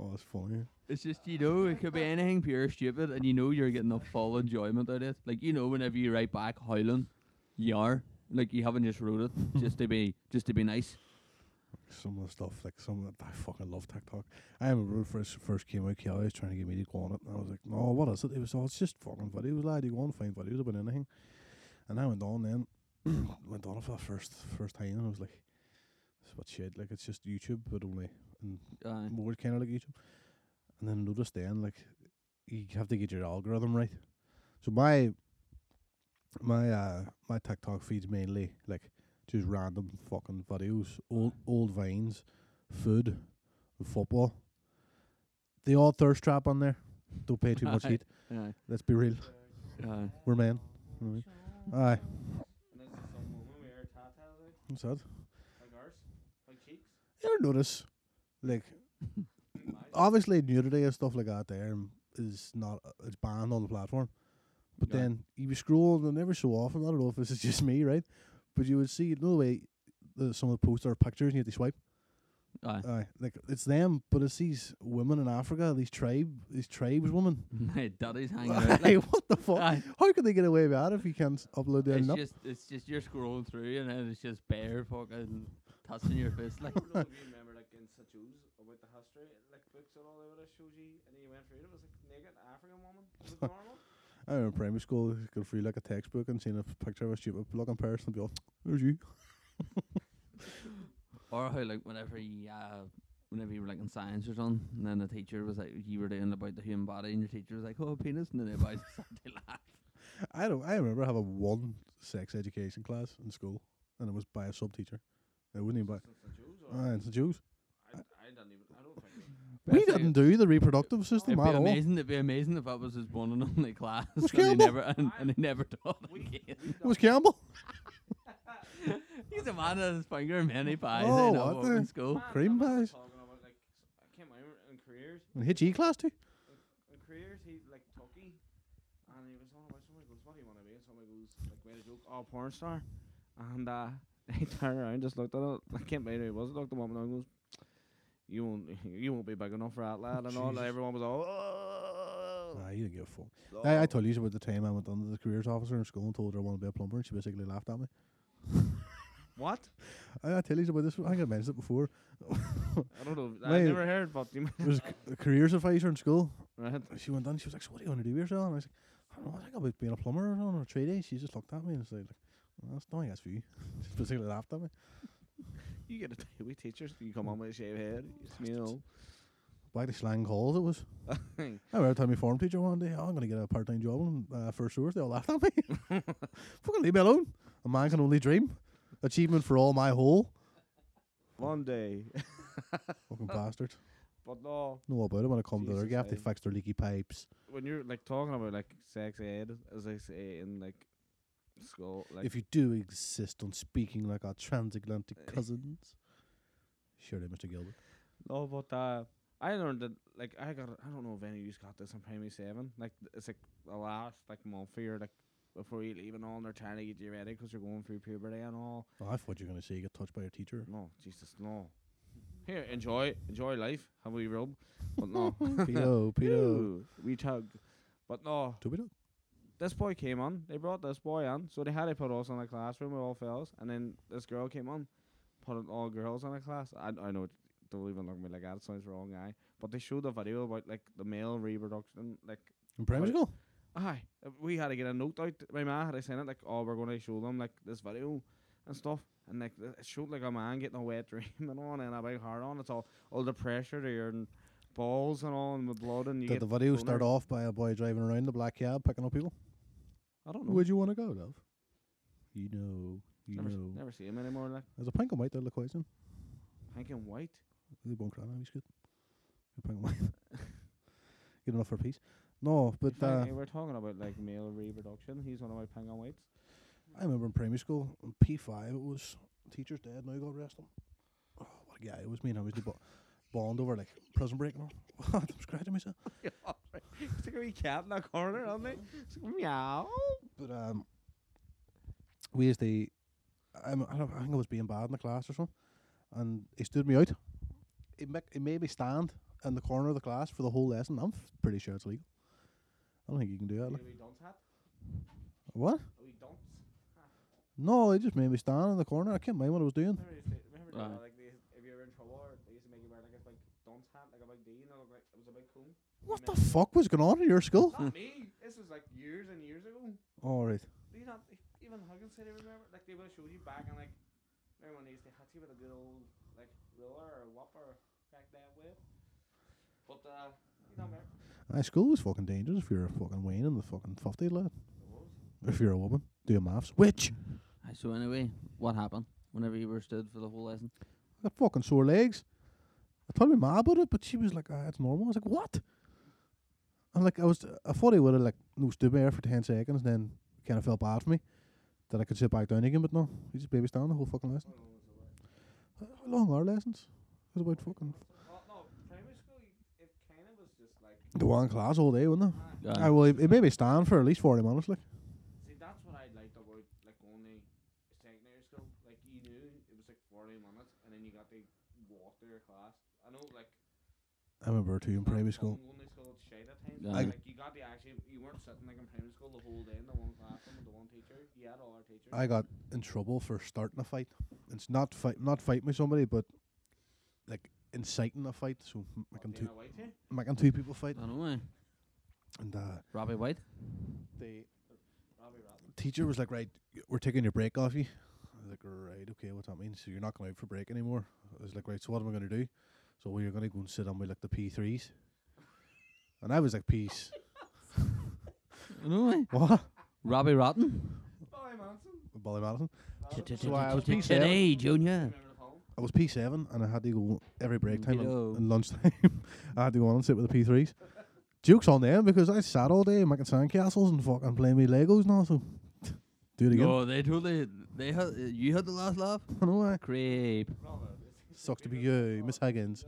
Speaker 1: Oh, that's funny.
Speaker 2: it's just you know it could be anything pure stupid, and you know you're getting the full enjoyment out of it. Like you know whenever you write back howling, you are like you haven't just wrote it just to be just to be nice.
Speaker 1: Some of the stuff, like some of the, I fucking love TikTok. I remember when it first first came out, Kelly was trying to get me to go on it, and I was like, "No, what is it?" It was, "Oh, it's just fucking videos, lad. You go on and find videos about anything." And I went on then, went on for the first first time, and I was like, "This is what shit. Like it's just YouTube, but only in
Speaker 2: Uh,
Speaker 1: more kind of like YouTube." And then notice then, like, you have to get your algorithm right. So my my uh my TikTok feeds mainly like just random fucking videos, old old vines, food, and football. The odd thirst trap on there. Don't pay too much
Speaker 2: Aye.
Speaker 1: heed. Let's be real.
Speaker 2: uh,
Speaker 1: We're men. Alright. Aye.
Speaker 3: And this is some woman with her tatas out,
Speaker 1: What's that?
Speaker 3: like ours, like cheeks.
Speaker 1: You ever notice, like, obviously nudity and stuff like that there is not, it's banned on the platform. But
Speaker 2: Yeah.
Speaker 1: then you be scrolling and every so often, I don't know if this is just me, right? But you would see, you know the way the, some of the posts are pictures and you have to swipe?
Speaker 2: aye.
Speaker 1: Aye, like it's them, but it's these women in Africa, these tribe, these tribes women.
Speaker 2: My daddy's hanging out. Like,
Speaker 1: what the fuck?
Speaker 2: aye.
Speaker 1: How can they get away with that if you can't upload their
Speaker 2: It's just it's just you're scrolling through and then it's just bare fucking touching your face like
Speaker 3: I don't know if you remember, like in Sajus about the history, like books and all that would have showed you, and then you went through it. It was like naked African woman. Was it normal?
Speaker 1: I remember in primary school, go through like a textbook and seeing a picture of a stupid looking person and be all, "There's you."
Speaker 2: or how like whenever you uh whenever you were like in science or something and then the teacher was like you were doing about the human body and your teacher was like oh penis and then everybody started to laugh
Speaker 1: I don't. I remember having one sex education class in school, and it was by a sub teacher. It wasn't even by.
Speaker 3: Since Jews, or
Speaker 1: Aye, it's the Jews.
Speaker 3: I, I don't even. I don't think.
Speaker 1: We
Speaker 2: Best
Speaker 1: didn't do the reproductive system
Speaker 2: It'd be
Speaker 1: at all.
Speaker 2: amazing. It'd be amazing if that was his one and only class,
Speaker 1: Was
Speaker 2: and he
Speaker 1: Campbell.
Speaker 2: never and, and he never taught
Speaker 3: We,
Speaker 2: again.
Speaker 1: It was Campbell.
Speaker 2: He's a man on his finger, many pies.
Speaker 1: Oh,
Speaker 2: Oh, know,
Speaker 1: what
Speaker 2: in school.
Speaker 3: Man,
Speaker 1: Cream
Speaker 3: I remember
Speaker 1: pies.
Speaker 3: Talking about like, s- I can't remember in careers.
Speaker 1: And HE class too.
Speaker 3: In careers, he like Tucky, and he was on about somebody goes, "What do you want to be?" And somebody goes, like, made a joke, "Oh, porn star," and uh, he turned around, just looked at it. I can't believe he was. Looked at him and down, goes, you won't you won't be big enough for that lad and all. And everyone was all. Oh,
Speaker 1: Nah, you didn't give a fuck. I, I told you about the time I went under the careers officer in school and told her I wanted to be a plumber, and she basically laughed at me.
Speaker 3: what?
Speaker 1: I, I tell you about this. I think I mentioned it before.
Speaker 3: I don't know. I never heard, but you
Speaker 1: There was a, careers advisor in school.
Speaker 3: right.
Speaker 1: She went on. She was like, "So what do you want to do with yourself?" And I was like, "I don't know. I think about being a plumber or something or a tradie." She just looked at me and was like, "That's not that's for you." Just basically laughed at me.
Speaker 3: You get a we teachers. You come on with a shaved head. You smell.
Speaker 1: Back to slang calls it was. I remember telling my form teacher one day, oh, I'm going to get a part time job in uh, first source. They all laughed at me. Fucking leave me alone. A man can only dream. Achievement for all my whole.
Speaker 3: One day,
Speaker 1: Fucking bastard.
Speaker 3: but no.
Speaker 1: Know about it when it comes to their gaff. They fix their leaky pipes.
Speaker 3: When you're like talking about like sex ed, as I say in like school, like
Speaker 1: if you do insist on speaking like our transatlantic cousins. Surely, Mr. Gilbert.
Speaker 3: No, but uh, I learned that like I got I don't know if any of you got this in primary seven. Like th- it's like the last like month for your like before you leave and all, and they're trying to get you ready because you're going through puberty and all.
Speaker 1: Oh, I thought you were going to say you get touched by your teacher.
Speaker 3: No, Jesus, no. Here, enjoy enjoy life. Have a wee rub, but no.
Speaker 1: Pedo, pedo.
Speaker 3: Wee tug, but no.
Speaker 1: Tubido.
Speaker 3: This boy came on. They brought this boy on, so they had to put us in a classroom with all fellas, and then this girl came on, put all girls in a class. I I know. Don't even look at me like that. It sounds wrong, guy. But they showed a video about like the male reproduction, like
Speaker 1: In primary school?
Speaker 3: Aye, uh, we had to get a note out. My ma had to send it like, "Oh, we're going to show them like this video and stuff." And like it showed like a man getting a wet dream and on and a big heart on. It's all all the pressure your n- balls and all and the blood and you
Speaker 1: Did the video start off by a boy driving around the black cab picking up people?
Speaker 3: I don't know.
Speaker 1: Where'd you want to go, love? You know. You
Speaker 3: never, s-
Speaker 1: know.
Speaker 3: never see him anymore. Like
Speaker 1: There's a pink and white there, the question.
Speaker 3: pink and white.
Speaker 1: They won't cry now, he's good. Pink and white. good enough for peace. No, but uh,
Speaker 3: we're talking about like male reproduction. He's one of my pink and whites.
Speaker 1: I remember in primary school, in P5, it was teacher's dead, now God rest him. Oh, what a guy it was. Me and I was the bo- bond over like prison break and all. I'm scratching myself.
Speaker 3: It's like a wee cat in that corner, aren't they? It's like, meow.
Speaker 1: But um, we used to. I'm, I, don't, I think I was being bad in the class or something, and he stood me out. He, make, he made me stand in the corner of the class for the whole lesson. I'm f- pretty sure it's legal. I don't think you can do that. Like.
Speaker 3: wee dunce.
Speaker 1: What?
Speaker 3: A wee.
Speaker 1: No, he just made me stand in the corner. I can't mind what I was doing.
Speaker 3: Remember, they used to- remember they
Speaker 2: Aye.
Speaker 3: like they, if you were in trouble, or they used to make you wear like a big dunce hat, like a big D, and it looked like it was a big cone.
Speaker 1: What the fuck was going on in your school?
Speaker 3: Not me. This was like years and years ago.
Speaker 1: All right.
Speaker 3: Do you not even Huggins said they remember? Like they would have showed you back and like remember when they used to hit you with a good old like ruler or whopper back that way. But uh, you don't remember?
Speaker 1: My school was fucking dangerous if you're a fucking Wayne in the fucking 50 lad. If you're a woman, doing maths. Which?
Speaker 2: Aye, so anyway, what happened whenever you were stood for the whole lesson?
Speaker 1: I got fucking sore legs. I told my ma about it, but she was like, ah, it's normal. I was like, what? And like, I was, I thought he would have like, no, stood me there for 10 seconds, and then kind of felt bad for me that I could sit back down again, but no, he just baby stand the whole fucking lesson. How how long are lessons? It was about fucking.
Speaker 3: No, primary school. You, it kind of was just like.
Speaker 1: The one class all day, wasn't it?
Speaker 2: Aye.
Speaker 1: I well, it, it made me stand for at least 40 minutes, like.
Speaker 3: See, that's what I liked about like only secondary school. Like you knew it was like forty minutes, and then you got to walk to your class. I know, like
Speaker 1: I remember too in primary school. I-
Speaker 3: like you got to actually, you weren't sitting like in primary school the whole day in the one classroom with the one teacher. You had all our teachers.
Speaker 1: I got in trouble for starting a fight. It's not fight, not fight with somebody, but like inciting a fight. So m-
Speaker 3: What,
Speaker 1: making two,
Speaker 3: a white
Speaker 1: making two people fight.
Speaker 2: I know, eh?
Speaker 1: And uh,
Speaker 2: Robbie White.
Speaker 1: the
Speaker 3: Robbie
Speaker 1: teacher was like, "Right, we're taking your break off you." I was like, "Right, okay, what that means? So you're not going out for break anymore?" I was like, "Right, so what am I going to do?" So well, you're going to go and sit on with like the P threes. And I was like, "Peace."
Speaker 2: I
Speaker 1: what?
Speaker 2: Robbie Rotten.
Speaker 3: Bye, Manson.
Speaker 1: Bolly Madison.
Speaker 3: Robbie
Speaker 1: So I was
Speaker 2: Today,
Speaker 1: P7.
Speaker 2: Junior.
Speaker 3: Remember the poem?
Speaker 1: I was P seven, and I had to go every break time and,
Speaker 2: Pedo.
Speaker 1: and lunchtime. I had to go on and sit with the P threes. Jokes on them because I sat all day making sandcastles and fucking playing with Legos and all. So do it again.
Speaker 2: No, they totally. They had. Uh, you had the last laugh.
Speaker 1: I know I
Speaker 2: Creep.
Speaker 3: Robert.
Speaker 1: sucks to be you, Miss Higgins.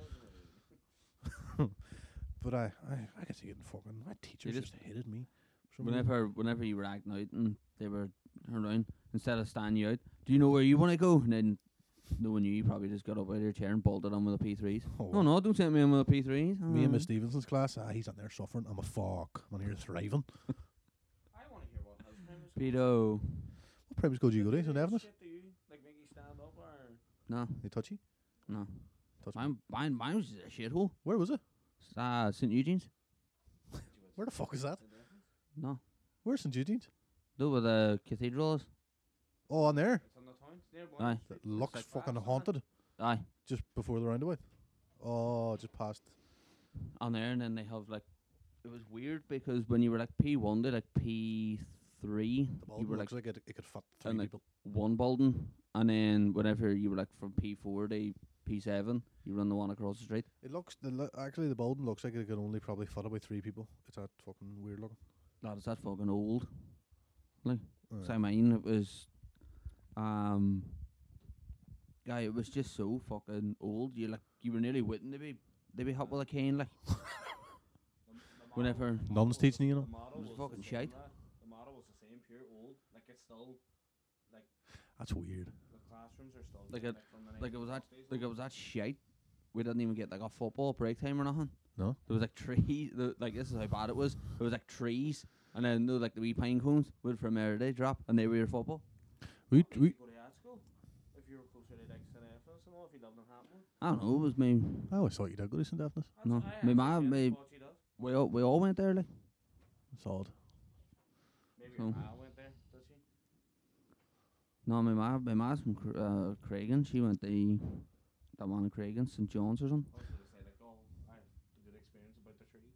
Speaker 1: But I, I, I get to getting fucking. My teachers
Speaker 2: just-
Speaker 1: just hated me. for some.
Speaker 2: Whenever, whenever you were acting out and they were around, instead of standing you out, do you know where you want to go? And then no one knew. You probably just got up out of your chair and bolted on with the P3s.
Speaker 1: Oh,
Speaker 2: No, no, don't send me in with the P3s.
Speaker 1: Me and
Speaker 2: Uh,
Speaker 1: Miss Stevenson's class, ah, he's on there suffering. I'm a fuck. I'm on here thriving.
Speaker 3: I want to hear what house primary
Speaker 2: Pedo.
Speaker 1: What primary school do you go to? St. Evans's?
Speaker 3: Shit, do you like make you stand up or?
Speaker 2: No,
Speaker 1: You touchy?
Speaker 2: no.
Speaker 1: Touch me.
Speaker 2: Mine, mine, mine was just a shithole.
Speaker 1: Where was it?
Speaker 2: S- Uh, St. Eugene's.
Speaker 1: Where the fuck is that?
Speaker 2: No.
Speaker 1: Where's St. Eugene's?
Speaker 2: Do where the cathedral is.
Speaker 1: Oh, on there.
Speaker 3: It's on the town. It's near
Speaker 2: Aye.
Speaker 1: That looks
Speaker 3: like
Speaker 1: fucking
Speaker 3: Brass, isn't it?
Speaker 1: haunted.
Speaker 2: Aye.
Speaker 1: Just before the roundabout. Oh, just past.
Speaker 2: On there, and then they have like. It was weird because when you were like P1 to like P3,
Speaker 1: The
Speaker 2: you were like
Speaker 1: looks like it, it could fit three
Speaker 2: and, like,
Speaker 1: people.
Speaker 2: one building, and then whenever you were like from P4 to P7, you run the one across the street.
Speaker 1: It looks the lo- actually the building looks like it could only probably fit about three people. It's that fucking weird looking.
Speaker 2: That is that fucking old.
Speaker 1: Aye.
Speaker 2: So mine it was um guy it was just so fucking old. You like you were nearly waiting to be they be hot with a cane like whenever
Speaker 1: Nuns teaching you, you know.
Speaker 3: The model
Speaker 2: It was
Speaker 3: was
Speaker 2: fucking
Speaker 3: the same,
Speaker 2: shite.
Speaker 3: lad. The model was the same, pure old. Like it's still like
Speaker 1: That's weird.
Speaker 3: The classrooms are still
Speaker 2: Like
Speaker 3: there,
Speaker 2: it- like it was that
Speaker 3: 1960s
Speaker 2: like it was that shite. We didn't even get like a football break time or nothing.
Speaker 1: No?
Speaker 2: There was like trees the, like this is how bad it was. There was like trees and then no like the wee pine cones would from there they drop and they were your football.
Speaker 1: We
Speaker 3: What
Speaker 1: we
Speaker 3: you go to school? If you were closer to like St. Evans and all, if you lived in Hampton.
Speaker 2: I don't know, it was me
Speaker 1: I always thought you did go to St. Daphnis.
Speaker 3: That's-
Speaker 2: No,
Speaker 3: I
Speaker 2: me
Speaker 3: actually
Speaker 2: ma- me-
Speaker 3: thought you did.
Speaker 2: we all we all went there like
Speaker 1: Solid.
Speaker 3: Maybe
Speaker 2: So-
Speaker 3: your ma went there, does she?
Speaker 2: No, my ma, my ma's from Cr- uh, Creggan. She went to that one in Creggan, St John's or something.
Speaker 3: I was gonna say like, oh, I had a good experience about the tree.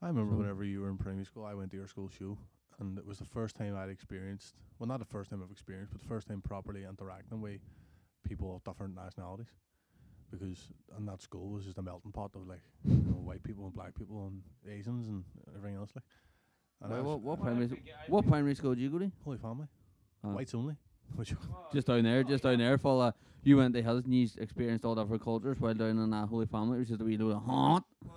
Speaker 1: I remember
Speaker 2: So-
Speaker 1: whenever you were in primary school, I went to your school show, and it was the first time I'd experienced. Well, not the first time I've experienced, but the first time properly interacting with people of different nationalities. Because in that school was just a melting pot of like you know, white people and black people and Asians and everything else like. And I
Speaker 2: Wait, what, what primary s-
Speaker 3: forget- I
Speaker 2: what primary school did you go to?
Speaker 1: Holy family,
Speaker 2: Oh.
Speaker 1: whites only. Which
Speaker 3: Well,
Speaker 2: Just down there, just down there. Full of you went to Hills and you experienced all different cultures while down in that Holy Family, which is a wee load of haunt.
Speaker 3: well,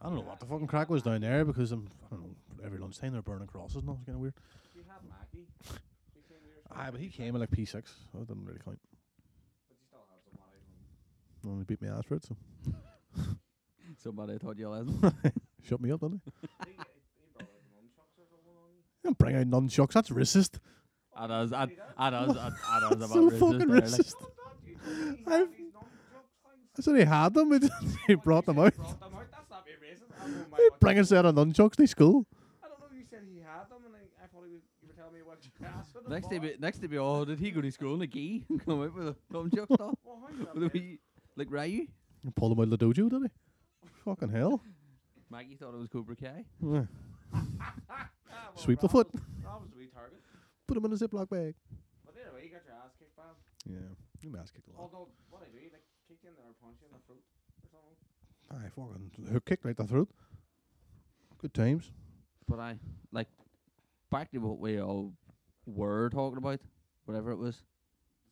Speaker 1: I don't know what the fucking crack was down there because I'm I don't know every lunchtime they're burning crosses and all. It's kind of weird.
Speaker 3: you had Mackie. He came to your
Speaker 1: Ah,
Speaker 3: school,
Speaker 1: but he came in like P six. So it didn't really count.
Speaker 3: But you still had somebody from.
Speaker 1: Only beat my ass for it. So
Speaker 2: Somebody taught you a lesson.
Speaker 1: shut me up, didn't he?
Speaker 3: he, he out nunchucks or you.
Speaker 1: Don't bring out nunchucks. That's racist.
Speaker 2: That is, that, that is, that, that is about
Speaker 1: so
Speaker 2: racist
Speaker 1: fucking
Speaker 2: there, like.
Speaker 1: racist.
Speaker 3: God, you told me he
Speaker 1: I've-
Speaker 3: had these nunchucks things.
Speaker 1: I said he had them. He, he brought them out.
Speaker 3: he Brought them out. That's not being racist. I
Speaker 1: He'd bring a set of nunchucks to school.
Speaker 3: I don't know. You said he had them, and I, I thought he was, you were telling me what you asked for them.
Speaker 2: Next to
Speaker 3: for.
Speaker 2: be, next to be, oh, did he go to school in a key and come out with a thumb chuck stuff?
Speaker 3: Well, how did that
Speaker 2: With a
Speaker 3: be?
Speaker 2: wee, like Ryu?
Speaker 1: He pulled them out of the dojo, did he? Fucking hell.
Speaker 2: Maggie thought it was Cobra Kai.
Speaker 1: Yeah.
Speaker 3: Ah, well,
Speaker 1: Sweep the foot.
Speaker 3: was- Rob was the wee target.
Speaker 1: Put them in a Ziploc bag.
Speaker 3: But anyway, you got your ass kicked, pal.
Speaker 1: Yeah. You ass kicked a lot.
Speaker 3: Although, what I do, like, kick you in or punch you in the throat or something.
Speaker 1: Aye, fucking hook kicked right the throat. Good times.
Speaker 2: But I, like, back to what we all were talking about, whatever it was.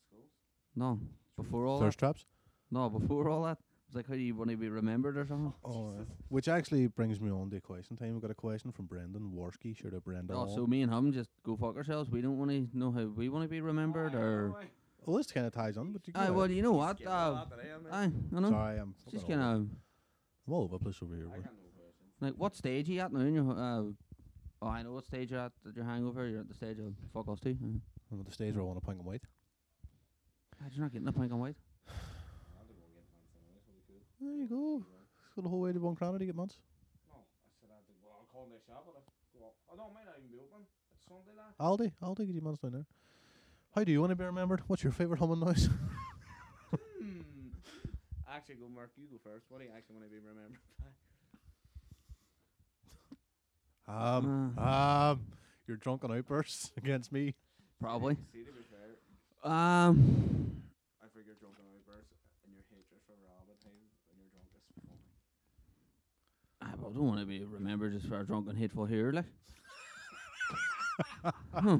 Speaker 3: Schools.
Speaker 2: No, before all
Speaker 1: Thirst
Speaker 2: that.
Speaker 1: traps.
Speaker 2: No, before all that. It was like, how do you want to be remembered or something?
Speaker 1: Oh, yeah. Which actually brings me on to question time. We've got a question from Brendan Warski. Should have Brendan.
Speaker 2: Oh,
Speaker 1: on.
Speaker 2: so me and him just go fuck ourselves. We don't want to know how we want to be remembered, or
Speaker 1: Well, this kind of ties on, but you go
Speaker 2: aye, well, you know what?
Speaker 3: Skip
Speaker 2: Uh,
Speaker 3: all that today, I mean.
Speaker 2: aye, I know.
Speaker 1: Sorry, I'm
Speaker 2: Just kind of
Speaker 1: I'm all over the place over here.
Speaker 3: I got no
Speaker 2: like, what stage are you at now? In your, uh, oh, I know what stage you're at. At your hangover, you're at the stage of fuck us too. Uh,
Speaker 1: I'm at the stage where I want to pink and white.
Speaker 2: you're not getting a pink and white.
Speaker 3: I had to go and get months anyway, so we could.
Speaker 1: There you go. Go the whole way to one crown to get months.
Speaker 3: No, I said I had to go. I'll call their shop. I'll go up. No, it might not even be open. It's Sunday, lad.
Speaker 1: Aldi, Aldi, get your months down there. How do you want to be remembered? What's your favourite humming noise?
Speaker 3: Hmm. Actually, go, Mark. You go first. What do you actually want to be remembered by?
Speaker 1: um,
Speaker 2: Uh.
Speaker 1: um, your drunken outbursts against me.
Speaker 2: Probably.
Speaker 3: See, to be fair,
Speaker 2: Um,
Speaker 3: I figure drunken outbursts and your hatred for Rob at times when you're drunk is funny.
Speaker 2: I don't want to be remembered just for a drunken hateful hair, like. Hmm,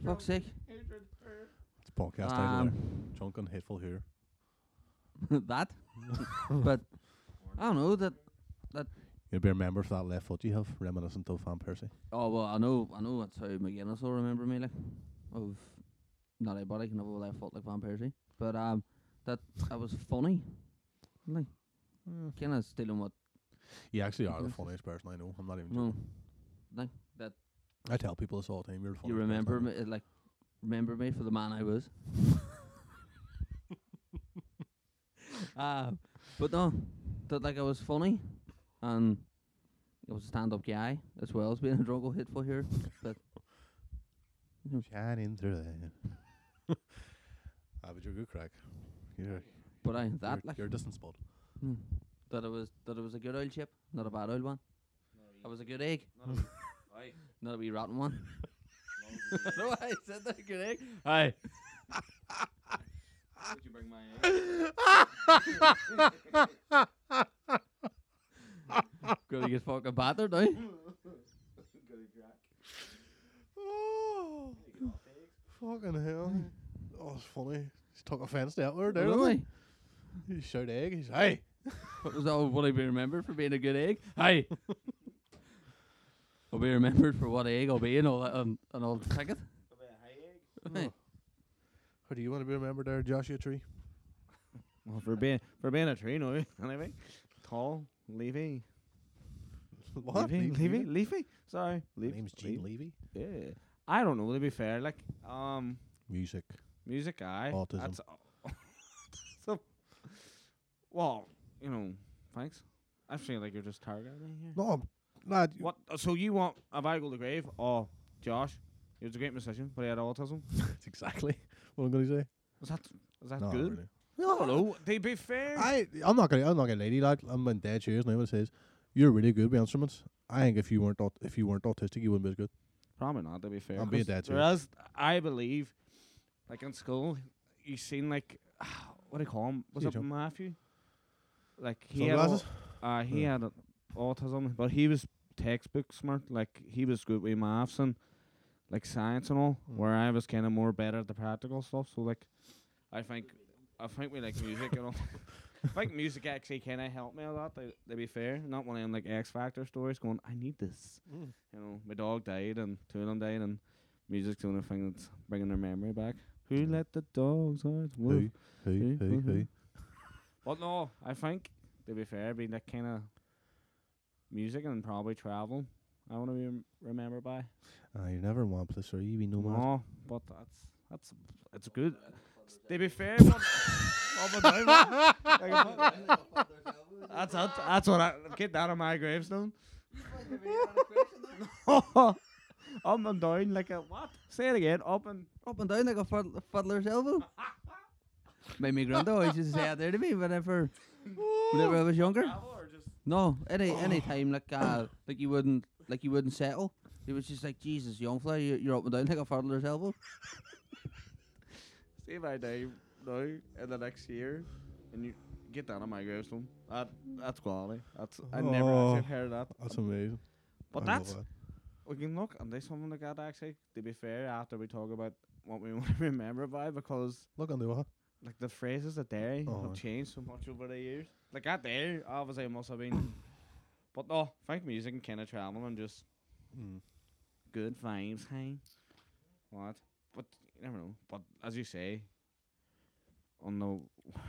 Speaker 2: fuck's sake.
Speaker 1: It's a podcast title
Speaker 2: Um,
Speaker 1: there. Drunken, hateful here.
Speaker 2: that. but I don't know that.
Speaker 1: that You'll be remembered for that left foot you have, reminiscent of Van Persie.
Speaker 2: Oh well, I know, I know that's how McGuinness will remember me, like, of not everybody can have a left foot like Van Persie, but um, that that was funny. Like,
Speaker 1: Mm.
Speaker 2: kind of stealing what
Speaker 1: You actually are the funniest person I know. I'm not even
Speaker 2: no,
Speaker 1: joking.
Speaker 2: like that
Speaker 1: I tell people this all the time. You're the funniest
Speaker 2: you
Speaker 1: person I
Speaker 2: remember
Speaker 1: know.
Speaker 2: me, like remember me for the man I was. uh, but no, that like I was funny, and I was a stand-up guy as well as being a drunk old for here. But
Speaker 1: Shining through it. ah, but you're a good crack. You're,
Speaker 2: but I
Speaker 1: you're,
Speaker 2: that like
Speaker 1: you're a distant spot.
Speaker 2: hmm, that it was that it was a good old chip, not a bad old one. That was a good egg, not a wee rotten one. no, I said that good egg. Hi.
Speaker 3: Would you bring my egg?
Speaker 2: Gonna get fucking battered now.
Speaker 1: Oh, fucking hell. Oh, it's funny. He's took offence to that word there.
Speaker 2: Really?
Speaker 1: doesn't he? He shout egg. He's, hey.
Speaker 2: What was that? What I be remembered for being a good egg? Hi. I'll be remembered for what egg I'll be and all that um, an old ticket. Hey.
Speaker 1: How do you want to be remembered there, Joshua Tree?
Speaker 3: Well, for being for being a tree, no, anyway. Tall, leafy,
Speaker 1: what?
Speaker 3: leafy,
Speaker 1: Leave-
Speaker 3: leafy,
Speaker 1: leave it?
Speaker 3: leafy. Sorry,
Speaker 1: My name's Gene
Speaker 3: leaf.
Speaker 1: Levy.
Speaker 3: Yeah, I don't know. To be fair, like um,
Speaker 1: Music.
Speaker 3: music guy.
Speaker 1: Autism.
Speaker 3: That's so. Well, you know, thanks. I feel like you're just targeting me here.
Speaker 1: No, lad. you-
Speaker 3: What? uh, So you want a I to the grave? Oh, Josh, he was a great musician, but he had autism.
Speaker 1: That's exactly what I'm going to say.
Speaker 3: Is that is that
Speaker 1: no,
Speaker 3: good?
Speaker 1: Really.
Speaker 3: I don't know. To be fair,
Speaker 1: I, I'm not gonna, I'm not gonna lady lad. I'm in dead serious now. It says you're really good with instruments, I think if you weren't, aut- if you weren't autistic, you wouldn't be as good.
Speaker 3: Probably not, to be fair.
Speaker 1: I'm being
Speaker 3: 'cause
Speaker 1: dead serious.
Speaker 3: Whereas I believe, like in school, you seen like what do you call him? Was
Speaker 1: See,
Speaker 3: it
Speaker 1: Joe.
Speaker 3: Matthew? Like he had,
Speaker 1: Sunglasses.
Speaker 3: au- uh, he
Speaker 1: Yeah.
Speaker 3: had a- autism, but he was textbook smart. Like he was good with maths and like science and all.
Speaker 1: Mm.
Speaker 3: Where I was kind of more better at the practical stuff. So like, I think, I think we like music and all. I think music actually kind of helped me a lot. To, to be fair, not one of them like X Factor stories. Going, I need this
Speaker 1: Mm.
Speaker 3: you know, my dog died and two of them died, and music's the only thing that's bringing their memory back. Who
Speaker 1: Mm.
Speaker 3: let the dogs out?
Speaker 1: Who, who,
Speaker 3: Who,
Speaker 1: who,
Speaker 3: who,
Speaker 1: who?
Speaker 3: Who? But no, I think to be fair, being that kind of music and probably travel. I want to be rem- remembered by.
Speaker 1: Ah, you're never in one place, or you be no more.
Speaker 3: No, but that's that's it's good. To be fair, but up and down, that's it. That's what I get that on my gravestone. up and down like a what? Say it again. Up and
Speaker 2: Up and down like a fud- fuddler's elbow. My me granddad always used to say that there to me whenever whenever I was younger. No, any any time like uh like you wouldn't like you wouldn't settle. It was just like Jesus, young fella, you're, you're up and down like a fuddler's elbow.
Speaker 3: See if I die now in the next year, and you get down on my gravestone. That that's quality. That's I never
Speaker 1: Oh.
Speaker 3: actually heard that.
Speaker 1: That's amazing.
Speaker 3: But
Speaker 1: I love
Speaker 3: that's
Speaker 1: that.
Speaker 3: we can look and there's something like that actually. To be fair, after we talk about what we want to remember by, because
Speaker 1: Look on the what?
Speaker 3: Like the phrases that they
Speaker 1: Oh.
Speaker 3: have changed so much over the years. Like that there, obviously it must have been. but no, I think music and kind of traveling and just
Speaker 1: Mm.
Speaker 3: good vibes, hey. What? But you never know. But as you say, on the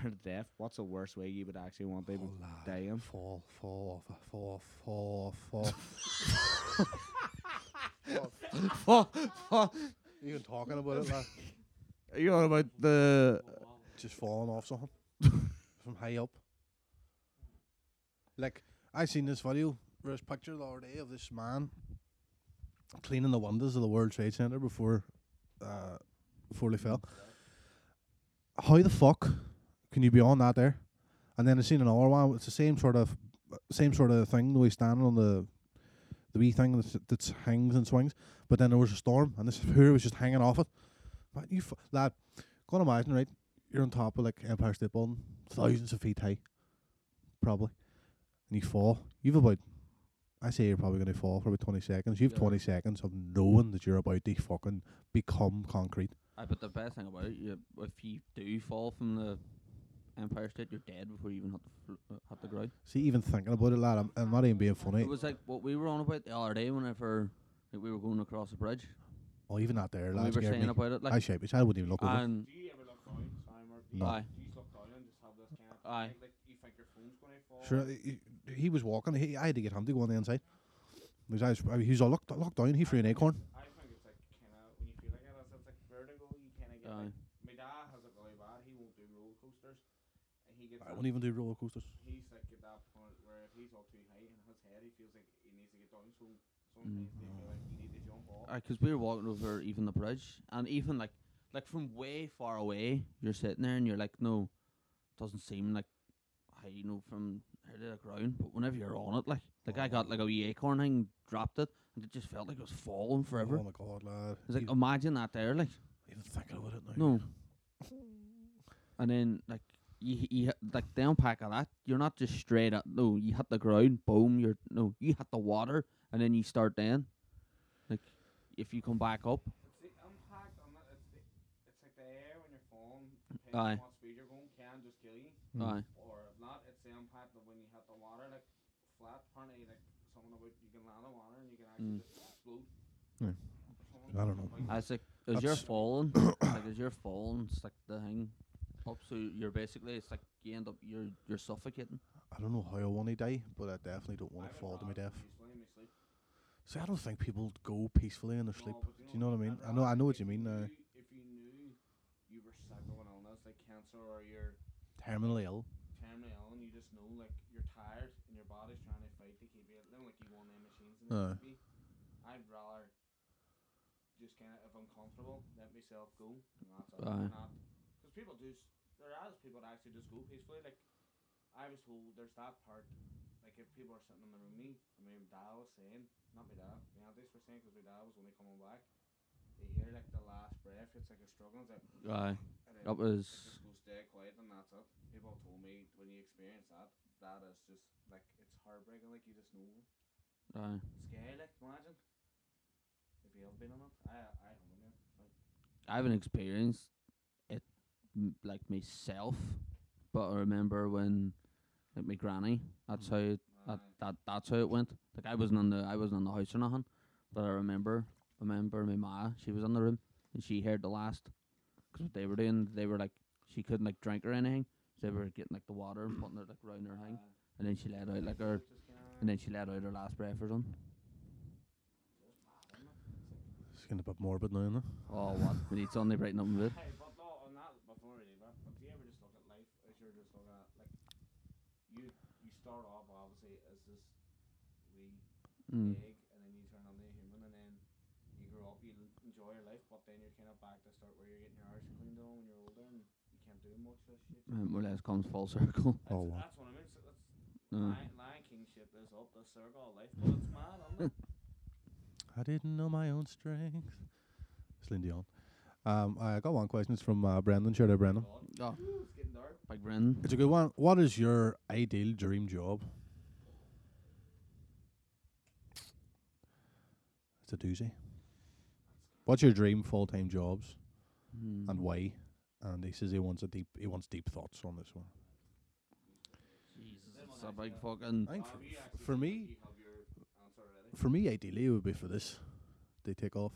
Speaker 3: word death, what's the worst way you would actually want people
Speaker 1: Oh, lad.
Speaker 3: dying?
Speaker 1: Fall, fall off, fall, fall, fall.
Speaker 3: Fuck, fuck.
Speaker 1: Even talking about it, lad.
Speaker 3: Are you on about the?
Speaker 1: Just falling off something from high up. Like I seen this video, this picture the other day of this man cleaning the windows of the World Trade Center before, uh, before they fell. How the fuck can you be on that there? And then I seen another one. It's the same sort of, same sort of thing. The way standing on the, the wee thing that's, that's hangs and swings. But then there was a storm, and this poor was just hanging off it. Man, you f- lad, and imagine, right? You're on top of like Empire State Building, thousands of feet high, probably, and you fall. You've about, I say you're probably going to fall for about 20 seconds. You've
Speaker 2: Yeah.
Speaker 1: 20 seconds of knowing that you're about to fucking become concrete.
Speaker 2: I but the best thing about it, you, if you do fall from the Empire State, you're dead before you even hit the fl- uh, hit the ground.
Speaker 1: See, even thinking about it, lad, I'm, I'm not even being funny.
Speaker 2: It was like what we were on about the other day whenever like, we were going across the bridge.
Speaker 1: Oh, even that there,
Speaker 2: we were saying
Speaker 1: me.
Speaker 2: about it, Like
Speaker 1: I
Speaker 2: like,
Speaker 1: shape it. I wouldn't even look over.
Speaker 2: And
Speaker 3: Do you ever look down? Sorry, Mark. Do
Speaker 1: No.
Speaker 3: you,
Speaker 2: Aye.
Speaker 3: do you just look down and just have this kind of
Speaker 2: Aye.
Speaker 3: like, like you think your phone's going to fall?
Speaker 1: Sure, he, he was walking. He, I had to get him to go on the inside. Because I was, I, he was all locked, locked down. He threw an acorn.
Speaker 3: I think it's like kind of when you feel like it, it's, it's like vertigo. You kind of get
Speaker 2: Aye.
Speaker 3: like. My dad has it really bad. He won't do roller coasters, he gets.
Speaker 1: I won't even do roller coasters.
Speaker 3: He's like at that point where if he's up too high in his head, he feels like he needs to get down. So sometimes mm. they feel like you need to jump off.
Speaker 2: because we were walking over even the bridge, and even like like from way far away, you're sitting there and you're like, no, doesn't seem like high, you know, from here to the ground. But whenever you're on it, like like I got like a wee acorn thing, dropped it, and it just felt like it was falling forever.
Speaker 1: Oh my god, lad.
Speaker 2: It's like imagine that there, like
Speaker 1: even thinking about it now.
Speaker 2: no, and then like. You, you like the unpack of that, you're not just straight up. No, you hit the ground, boom. You're no, you hit the water, and then you start then. Like, if you come back up,
Speaker 3: It's the impact on it. It's, the, it's like the air when you're falling.
Speaker 2: Aye.
Speaker 3: What speed you're going, can just kill you.
Speaker 2: Aye,
Speaker 3: Or if not, it's the impact of when you hit the water, like flat. Apparently, like someone about you can land on water and you can actually
Speaker 2: Mm.
Speaker 3: just explode.
Speaker 1: Yeah.
Speaker 3: Someone
Speaker 1: I don't know.
Speaker 3: like-
Speaker 2: I like as you're
Speaker 1: That's-
Speaker 2: falling, like as you're falling, it's like the thing up. So you're basically it's like you end up you're you're suffocating.
Speaker 1: I don't know how I want to die, but I definitely don't want
Speaker 3: I
Speaker 1: to
Speaker 3: would
Speaker 1: fall to my
Speaker 3: rather
Speaker 1: death.
Speaker 3: peacefully in my sleep.
Speaker 1: See, I don't think people go peacefully in their sleep.
Speaker 3: No, but
Speaker 1: Do you know what I mean?
Speaker 3: I'd
Speaker 1: know, I know what you mean. Uh,
Speaker 3: you knew you were sick of an illness like cancer or you're
Speaker 1: terminally ill.
Speaker 3: terminally ill and you just know like you're tired and your body's trying to fight to keep you know, like you want them machines and uh. be, I'd rather just kind of if I'm comfortable let myself go and that's it. Because people do. s- are people that actually just go peacefully. Like I was told, there's that part. Like if people are sitting in the room, me, I mean, dad was saying, not my dad, my aunties were saying, because my dad was only coming back. You hear like the last breath, it's like a struggle. It's like,
Speaker 2: Aye,
Speaker 3: and then
Speaker 2: that
Speaker 3: it
Speaker 2: was
Speaker 3: just goes dead quiet and that's it. People told me when you experience that, that is just like it's heartbreaking. Like you just know,
Speaker 2: aye.
Speaker 3: scary. Like imagine if you have been on it. I I haven't been. Like,
Speaker 2: I haven't experienced it m- like myself, but I remember when like my granny. That's mm-hmm. how it, that,
Speaker 3: aye.
Speaker 2: that that's how it went. Like I wasn't in the I wasn't in the house or nothing, but I remember remember my ma. She was in the room and she heard the last. Because what they were doing, they were like she couldn't like drink or anything. So they were getting like the water and putting it like round her thing, and then she let out like her,
Speaker 3: It's just kinda-
Speaker 2: and then she let out her last breath or something.
Speaker 3: it's mad, isn't it? It's
Speaker 1: It's getting a bit morbid now, isn't it?
Speaker 2: Oh what? We need something to brighten up a bit.
Speaker 3: Hey, but no, on that before we leave it, but do you ever just look at life as you're just looking at like you you start off obviously as this wee
Speaker 2: Mm.
Speaker 3: egg, and then you turn into a human, and then you grow up, you l- enjoy your life, but then you're kind of back to start where you're getting your arse cleaned on when you're older, and you can't do much of this shit.
Speaker 2: More or less comes full circle.
Speaker 3: That's,
Speaker 1: Oh, wow.
Speaker 3: that's what I mean. So that's
Speaker 2: Uh,
Speaker 3: Lion, Lion King shit this up the circle of life, but it's mad, isn't it?
Speaker 1: I didn't know my own strength. Celine Dion. Um, I got one question. It's from uh, Brendan. Shout out, Brendan.
Speaker 2: Oh,
Speaker 3: Ooh, it's getting dark.
Speaker 2: Big Brendan.
Speaker 1: It's a good one. What is your ideal dream job? It's a doozy. What's your dream full time jobs
Speaker 2: Mm.
Speaker 1: and why? And he says he wants a deep he wants deep thoughts on this one.
Speaker 2: Jesus, it's a big fucking.
Speaker 1: I think for,
Speaker 3: you
Speaker 1: for me
Speaker 3: you have your answer already?
Speaker 1: for me ideally it would be for this. They take off.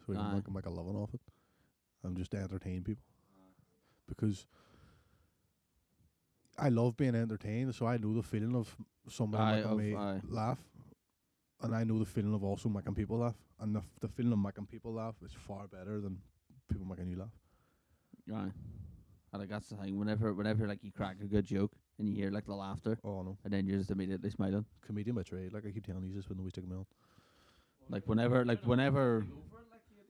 Speaker 1: So we can
Speaker 2: Aye.
Speaker 1: make, make a living off it. And just entertain people.
Speaker 3: Aye.
Speaker 1: because I love being entertained, so I know the feeling of somebody
Speaker 2: Aye,
Speaker 1: making
Speaker 2: of-
Speaker 1: me
Speaker 2: aye.
Speaker 1: laugh, and I know the feeling of also making people laugh, and the f- the feeling of making people laugh is far better than people making you laugh.
Speaker 2: Right. I think that's the thing. Whenever, whenever like you crack a good joke and you hear like the laughter,
Speaker 1: Oh no,
Speaker 2: and then you're just immediately smiling.
Speaker 1: comedian by trade. Like I keep telling you, this when we stick me on.
Speaker 2: Like whenever, like whenever,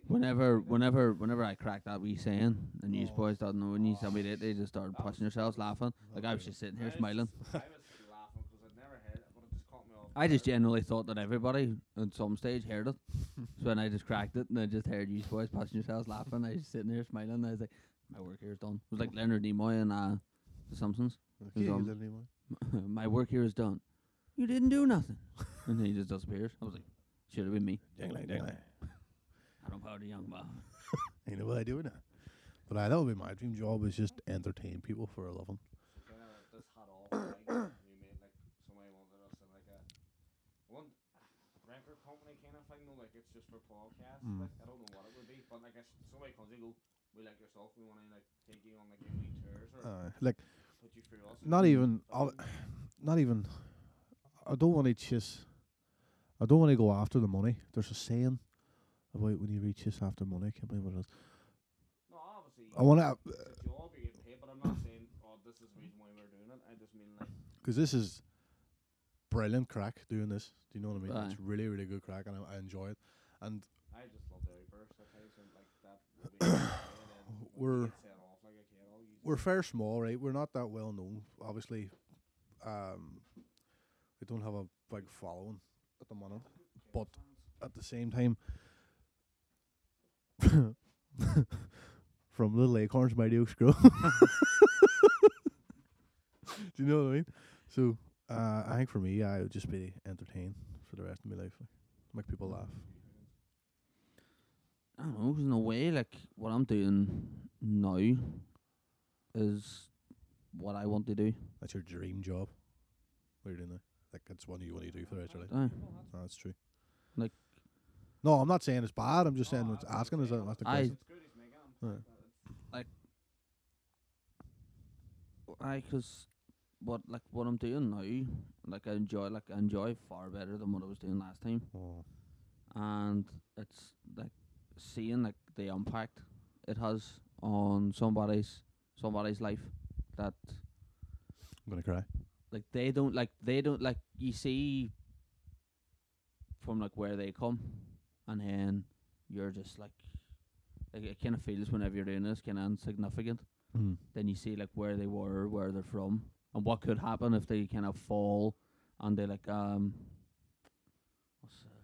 Speaker 2: whenever, whenever, whenever I crack that wee saying, and you
Speaker 1: Oh.
Speaker 2: boys don't know, and you immediately just start pushing yourselves laughing. Like I was just sitting here smiling.
Speaker 3: was just- I was laughing because I'd never heard it, but it just caught me off.
Speaker 2: I just generally thought that everybody at some stage heard it. so when I just cracked it and I just heard you boys pushing yourselves laughing, I was just sitting there smiling. And I was like, my work here is done. It was like Leonard Nimoy and uh, The Simpsons. Um,
Speaker 1: you
Speaker 2: my work here is done. You didn't do nothing. and then he just disappears. I was like, should have been me.
Speaker 1: Dingling, dingling.
Speaker 2: I don't power the young man.
Speaker 1: You know what I do now. But I that would be my dream job is just entertain people for a living.
Speaker 3: So kinda this hat off, right? and you made like somebody wanted us to like a one record company kind of thing. No, like if it's just for podcasts.
Speaker 1: Mm.
Speaker 3: Like, I don't know what it would be, but like if somebody comes and go, we like yourself, we want to like take you on like a tours or
Speaker 1: Uh, like
Speaker 3: put you through us.
Speaker 1: not even,
Speaker 3: I
Speaker 1: I'll-
Speaker 3: wouldn't-
Speaker 1: even. I don't want to chase. I don't want to go after the money. There's a saying about when you reach this after money. I can't remember what it is.
Speaker 3: No, obviously.
Speaker 1: I want to,
Speaker 3: it's a job you get paid, but I'm not saying oh this is the reason why we're doing it. I just mean like
Speaker 1: because this is brilliant crack doing this. Do you know what I mean?
Speaker 2: Aye.
Speaker 1: It's really, really good crack, and I, I enjoy it. And
Speaker 3: I just love the outburst. Okay, so like that. Will be and then when
Speaker 1: We're-
Speaker 3: you get set off like a kettle, you
Speaker 1: we're fair small, right? We're not that well known. Obviously, um, we don't have a big following at the moment. But at the same time, from little acorns, mighty oaks grow. Do you know what I mean? So, uh, I think for me, I would just be entertained for the rest of my life, like, make people laugh.
Speaker 2: I don't know. 'cause in a way, like what I'm doing now is what I want to do.
Speaker 1: That's your dream job. What you're doing now, like that's what you want to do for the rest of your life.
Speaker 2: Aye.
Speaker 1: No, that's true.
Speaker 2: Like-
Speaker 1: no, I'm not saying it's bad. I'm just saying it's asking is that that's the
Speaker 2: I-
Speaker 1: question.
Speaker 3: It's good he's making them.
Speaker 1: Right.
Speaker 2: Aye, 'cause what like what I'm doing now, like I enjoy, like I enjoy far better than what I was doing last time,
Speaker 1: Oh,
Speaker 2: and it's like seeing like the impact it has on somebody's somebody's life that
Speaker 1: I'm gonna cry.
Speaker 2: like they don't like they don't like you see from like where they come and then you're just like like it kind of feels whenever you're doing this kind of insignificant
Speaker 1: Mm.
Speaker 2: then you see like where they were where they're from and what could happen if they kind of fall and they like um what's uh,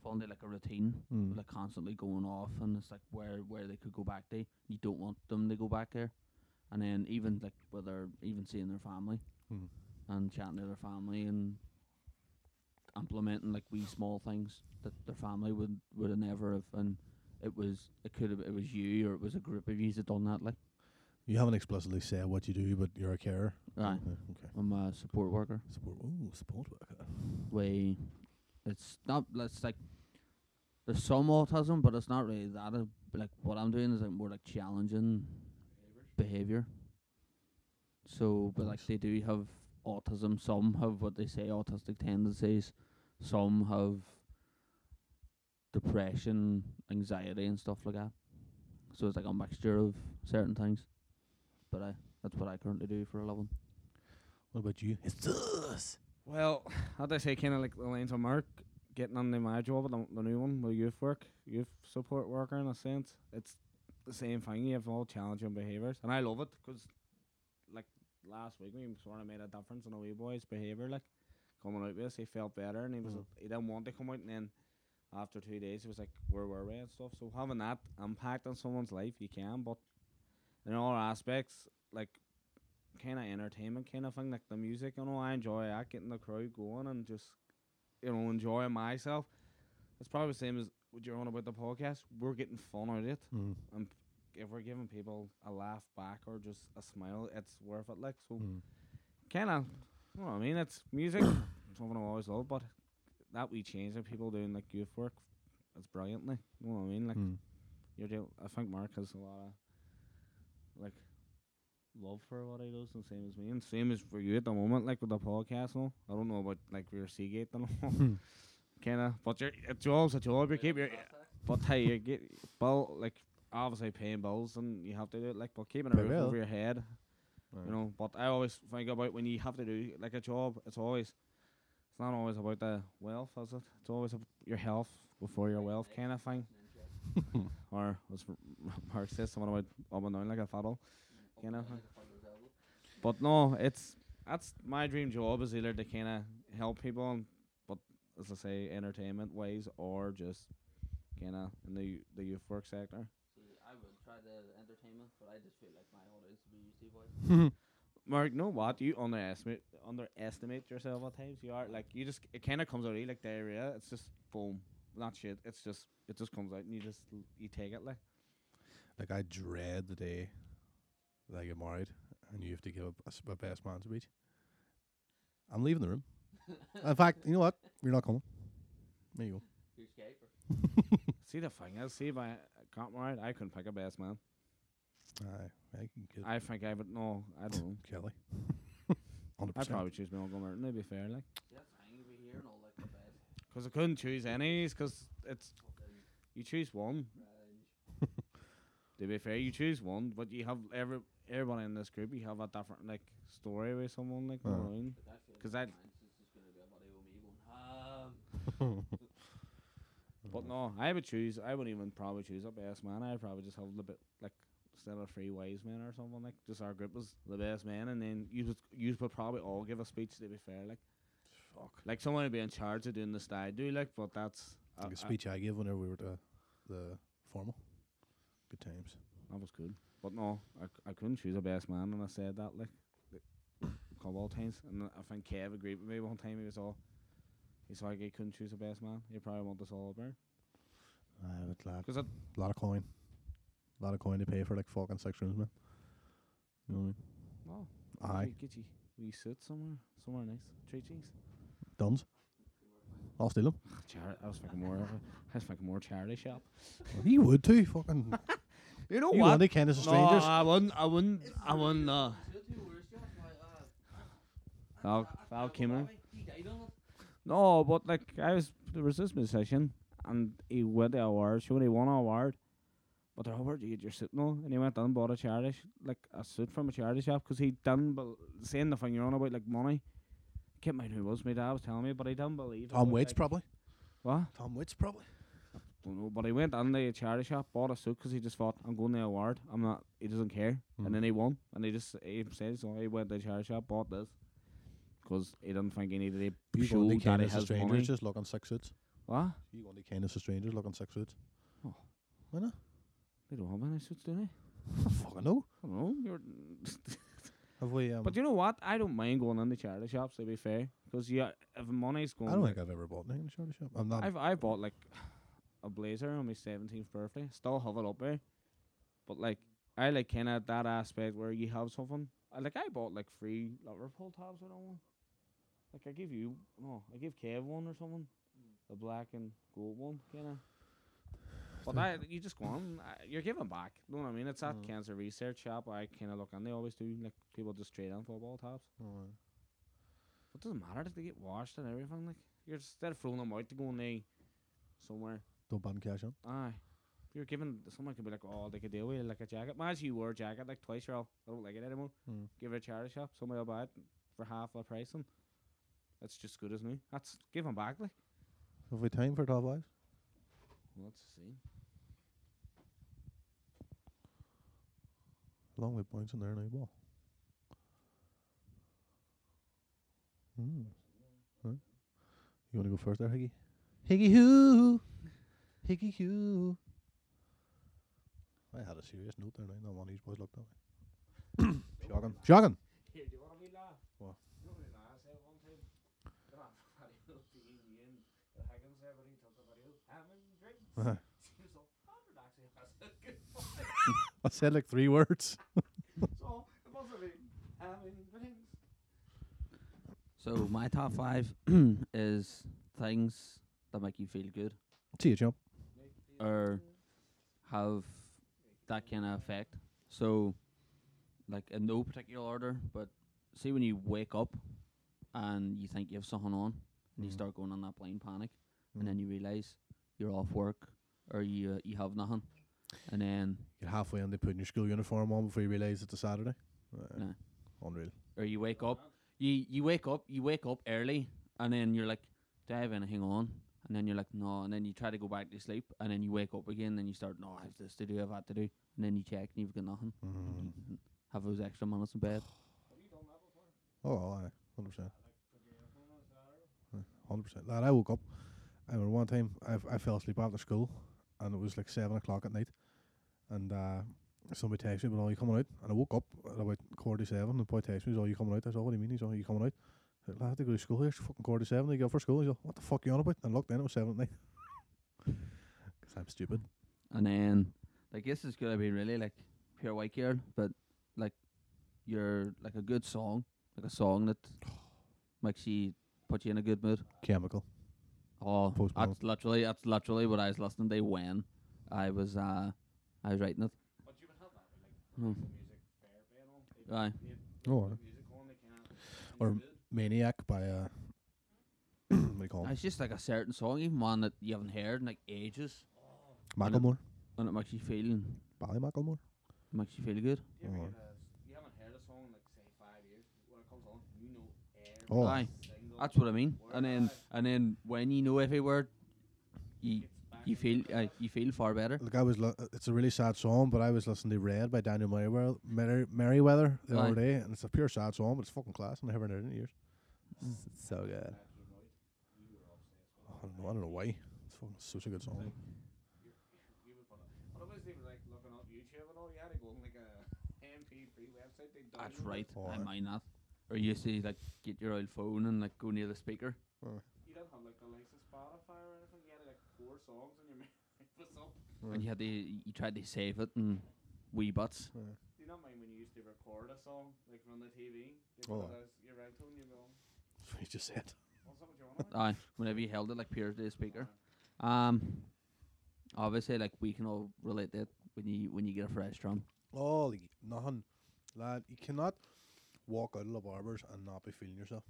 Speaker 2: fall into like a routine
Speaker 1: Mm.
Speaker 2: like constantly going off and it's like where where they could go back to you don't want them to go back there and then even like whether even seeing their family
Speaker 1: Mm.
Speaker 2: and chatting to their family and implementing like wee small things that their family would would have never have and it was it could have it was you or it was a group of you that done that like
Speaker 1: You haven't explicitly said what you do, but you're a carer.
Speaker 2: Aye.
Speaker 1: Yeah, okay.
Speaker 2: I'm a support worker
Speaker 1: Support. Ooh, support worker.
Speaker 2: way it's not Let's like there's some autism but it's not really that uh, like what I'm doing is like more like challenging behavior so but like
Speaker 1: Nice.
Speaker 2: they do have autism some have what they say autistic tendencies some have depression anxiety and stuff like that so it's like a mixture of certain things but I that's what I currently do for a living
Speaker 1: What about you? It's us.
Speaker 3: Well, how do I say, kind of like the lines of Mark getting on the my job, the, the new one, with youth work, youth support worker in a sense. It's the same thing. You have all challenging behaviours, and I love it because, like last week we sort of made a difference in a wee boy's behaviour. Like coming out with us, he felt better, and he was
Speaker 1: Mhm.
Speaker 3: he didn't want to come out, and then after two days he was like, "Where were we?" and stuff. So having that impact on someone's life, you can, but in all aspects, like kind of entertainment kind of thing, like the music. and all. I enjoy that, getting the crowd going and just you know enjoying myself. It's probably the same as what you're on about the podcast. We're getting fun out of it,
Speaker 1: Mm.
Speaker 3: and if we're giving people a laugh back or just a smile, it's worth it. Like so,
Speaker 1: Mm.
Speaker 3: kind of. You know what I mean? It's music, something I've always loved, but that we change of people doing like youth work, it's brilliantly. You know what I mean? Like
Speaker 1: Mm.
Speaker 3: you're doing. I think Mark has a lot of like love for what he does, the same as me, and same as for you at the moment, like with the podcast. No, I don't know about like your Seagate and hmm. all, kind of. But your a job's a job. You keep your, but hey, you get bill like obviously paying bills and you have to do it. Like, but keeping a
Speaker 1: Pay
Speaker 3: roof
Speaker 1: bill.
Speaker 3: over your head,
Speaker 1: Right.
Speaker 3: you know. But I always think about when you have to do like a job. It's always, it's not always about the wealth, is it? It's always about your health before your wealth, kind of thing. or as Mark says, someone about up and down like a fiddle, kind know. But no, it's that's my dream job is either to kind of help people, and, but as I say, entertainment ways or just kind of in the the youth work sector.
Speaker 2: See, I would try the entertainment, but I just feel like my audience would be UC boys.
Speaker 3: Mark, know what? You underestimate underestimate yourself at times. You are like you just it kind of comes out of you like diarrhea. It's just boom, not shit. It's just it just comes out and you just l- you take it like.
Speaker 1: Like I dread the day that I get married and you have to give a, a s- a best man speech. I'm leaving the room. In fact, you know what? You're not coming. There you go.
Speaker 3: See the thing is, see if I got married, I couldn't pick a best man.
Speaker 1: Aye, I can get
Speaker 3: I think I would no, I don't know.
Speaker 1: Kelly. Hundred
Speaker 3: I'd probably choose my Uncle Martin. To be fair, like, because I couldn't choose any, because it's you choose one. to be fair, you choose one, but you have every everyone in this group. You have a different like story with someone like
Speaker 1: Uh.
Speaker 3: going Because I, but no, I would choose. I wouldn't even probably choose a best man. I'd probably just have a bit like instead of three wise men or something like just our group was the best man, and then you would you would probably all give a speech. To be fair, like
Speaker 1: Fuck.
Speaker 3: like someone would be in charge of doing the style do like, but that's uh,
Speaker 1: Like a
Speaker 3: uh,
Speaker 1: speech I gave whenever we were to the formal. Good times.
Speaker 3: that was good. But no, I, I couldn't choose a best man, and I said that like a couple of times, and I think Kev agreed with me one time. He was all. He's like, he couldn't choose a best man. He probably want us all there.
Speaker 1: Aye, but lad,
Speaker 3: Because
Speaker 1: a lot of coin. A lot of coin to pay for like fucking six rooms, man. You know what
Speaker 3: Oh,
Speaker 1: I mean? Aye,
Speaker 3: Get you we sit somewhere, somewhere nice. Three cheese.
Speaker 1: duns. I'll steal them.
Speaker 3: Chari- I was thinking more. Of a, I was thinking more charity shop.
Speaker 1: he would too. Fucking.
Speaker 3: You know
Speaker 1: you want the kind of strangers?
Speaker 3: No, I wouldn't. I wouldn't. I wouldn't. Uh, Val, Val Kilmer. No, but like I was, there was this musician, and he went to a award show and he won an award. But the award you get your suit no, and he went down and bought a charity, sh- like a suit from a charity shop, because he didn't bel saying the thing you're on about like money. Can't mind who it was. My dad was telling me, but he didn't believe. it
Speaker 1: Tom
Speaker 3: was,
Speaker 1: Waits
Speaker 3: like-
Speaker 1: probably.
Speaker 3: What?
Speaker 1: Tom Waits probably.
Speaker 3: Don't know, but he went in the charity shop, bought a suit because he just thought, I'm going to the award. I'm not. He doesn't care,
Speaker 1: Mm.
Speaker 3: and then he won, and he just he said so. He went to the charity shop, bought this because he didn't think he needed to
Speaker 1: You
Speaker 3: show
Speaker 1: go to
Speaker 3: that he has
Speaker 1: strangers
Speaker 3: money.
Speaker 1: just looking six suits.
Speaker 3: What?
Speaker 1: You go to kind of strangers looking six suits.
Speaker 3: Oh.
Speaker 1: Why not?
Speaker 3: They don't have any suits, do they?
Speaker 1: I fucking know.
Speaker 3: I don't know. You're
Speaker 1: Have we? Um,
Speaker 3: but you know what? I don't mind going in the charity shops. To be fair, 'cause yeah, if money's going,
Speaker 1: I don't think I've ever bought anything in a charity shop. I'm not.
Speaker 3: I've I bought like a blazer on my seventeenth birthday. Still have it up there, but like I like kind of that aspect where you have something. I like I bought like three Liverpool tops or one. Like I give you no, I give Kev one or something, the black and gold one kind of. But I, you just go on, I- you're giving back. You know what I mean? It's that
Speaker 1: Mm.
Speaker 3: cancer research shop. Where I kind of look and they always do. Like people just trade on football tops.
Speaker 1: Oh,
Speaker 3: It doesn't matter if they get washed and everything. Like you're just instead of throwing them out to go and they somewhere.
Speaker 1: Don't ban cash on.
Speaker 3: Aye. If you're giving someone could be like, oh, they could deal with it like a jacket. Imagine you wore a jacket like twice, you're all, I don't like it anymore.
Speaker 1: Mm.
Speaker 3: Give it a charity shop, somebody will buy it for half the price and that's just good as new. That's give 'em back like.
Speaker 1: Have we time for top?
Speaker 3: Well, let's see.
Speaker 1: Long way points in there now, ball. Mm. Huh? You want to go first there, Higgy? Higgy hoo! Higgy hoo! I had a serious note there now. Not one of these boys looked at me. Shocking. Shocking!
Speaker 3: Here, do you want a wee laugh?
Speaker 1: What?
Speaker 3: You know what a said one time? Come on, video being in the Higgins there, but he took the video. Having drinks. She was like, "Hundred actually has a good.
Speaker 1: I said like three words.
Speaker 3: So it must have been having drinks.
Speaker 2: So my top five is things that make you feel good
Speaker 1: See you, chump.
Speaker 2: Or have that kind of effect. So, like in no particular order, but see when you wake up and you think you have something on, and you
Speaker 1: Mhm.
Speaker 2: start going on that blind panic,
Speaker 1: Mm.
Speaker 2: and then you realize you're off work or you uh, you have nothing, and then
Speaker 1: Get halfway into putting your school uniform on before you realise it's a Saturday. Uh,
Speaker 2: Nah.
Speaker 1: Unreal.
Speaker 2: or you wake up, you you wake up, you wake up early, and then you're like, do I have anything on? And then you're like, no, and then you try to go back to sleep, and then you wake up again, and then you start, no, I have this to do, I have had to do, and then you check and you've got nothing.
Speaker 1: Mm.
Speaker 2: You Have those extra minutes in bed.
Speaker 1: Oh, aye, hundred percent. Hundred percent. Lad, I woke up. I remember one time I I fell asleep after school, and it was like seven o'clock at night, and uh, somebody texted me, "But are you coming out?" And I woke up at about quarter to seven. And the boy texted me, "Are you coming out?" I said, "What do you mean?" He's, "Are you coming out?" I said, "Lad, I have to go to school here. It's fucking quarter to seven. I go for school." He's like, "What the fuck are you on about?" And looked in, it was seven at night. Because I'm stupid.
Speaker 2: And then, like, this is gonna be really like pure white girl, but like, you're like a good song, like a song that makes you put you in a good mood.
Speaker 1: Chemical.
Speaker 2: Oh,
Speaker 1: Post Malone.
Speaker 2: that's literally that's literally what I was listening to when I was uh I was writing it.
Speaker 3: But you would have that like
Speaker 2: Hmm.
Speaker 3: music fair playing on.
Speaker 2: Aye.
Speaker 1: Oh,
Speaker 3: put
Speaker 1: aye.
Speaker 3: music on, they can't. and
Speaker 1: Or
Speaker 3: you're good.
Speaker 1: Maniac by uh, what do you call him?
Speaker 2: It's just like a certain song, even one that you haven't heard in like ages,
Speaker 1: Macklemore.
Speaker 2: and it makes you feel
Speaker 1: Bally Macklemore.
Speaker 2: makes you feel good.
Speaker 3: Do you ever
Speaker 1: Oh.
Speaker 3: get a, you haven't heard a song in like say five years when it comes on, you know every
Speaker 1: Oh.
Speaker 2: Aye.
Speaker 3: single
Speaker 2: That's what I mean. And then and then when you know every word, you you feel uh, you feel far better.
Speaker 1: Like I was, li- it's a really sad song, but I was listening to Red by Daniel Merriweather, Merri- Merriweather the
Speaker 2: Aye.
Speaker 1: other day, and it's a pure sad song, but it's fucking class, and I haven't heard it in years. It's so good.
Speaker 3: back in the night. You were obsessed with
Speaker 1: I don't know, I don't know why. It's fucking such a good song.
Speaker 3: You would put it. But it was even like looking up YouTube and all. You had to go on like a MP3 website. They
Speaker 2: That's right.
Speaker 1: Oh,
Speaker 2: I
Speaker 1: aye.
Speaker 2: mind that. Or you see like get your old phone and like go near the speaker.
Speaker 3: You didn't have like the likes of Spotify or anything. You had like four songs on your memory. What's up?
Speaker 2: And you had to you tried to save it in wee butts.
Speaker 3: Do you not mind when you used to record a song like from the TV? They
Speaker 1: Oh,
Speaker 3: put
Speaker 1: aye.
Speaker 3: it as your ringtone. You go,
Speaker 1: That's what you just said.
Speaker 3: what's up with your one?
Speaker 2: Aye. Whenever you held it like pure to the speaker. Um obviously like we can all relate that when you when you get a fresh drum.
Speaker 1: Oh, like, nothing. Lad, you cannot walk out of the barbers and not be feeling yourself.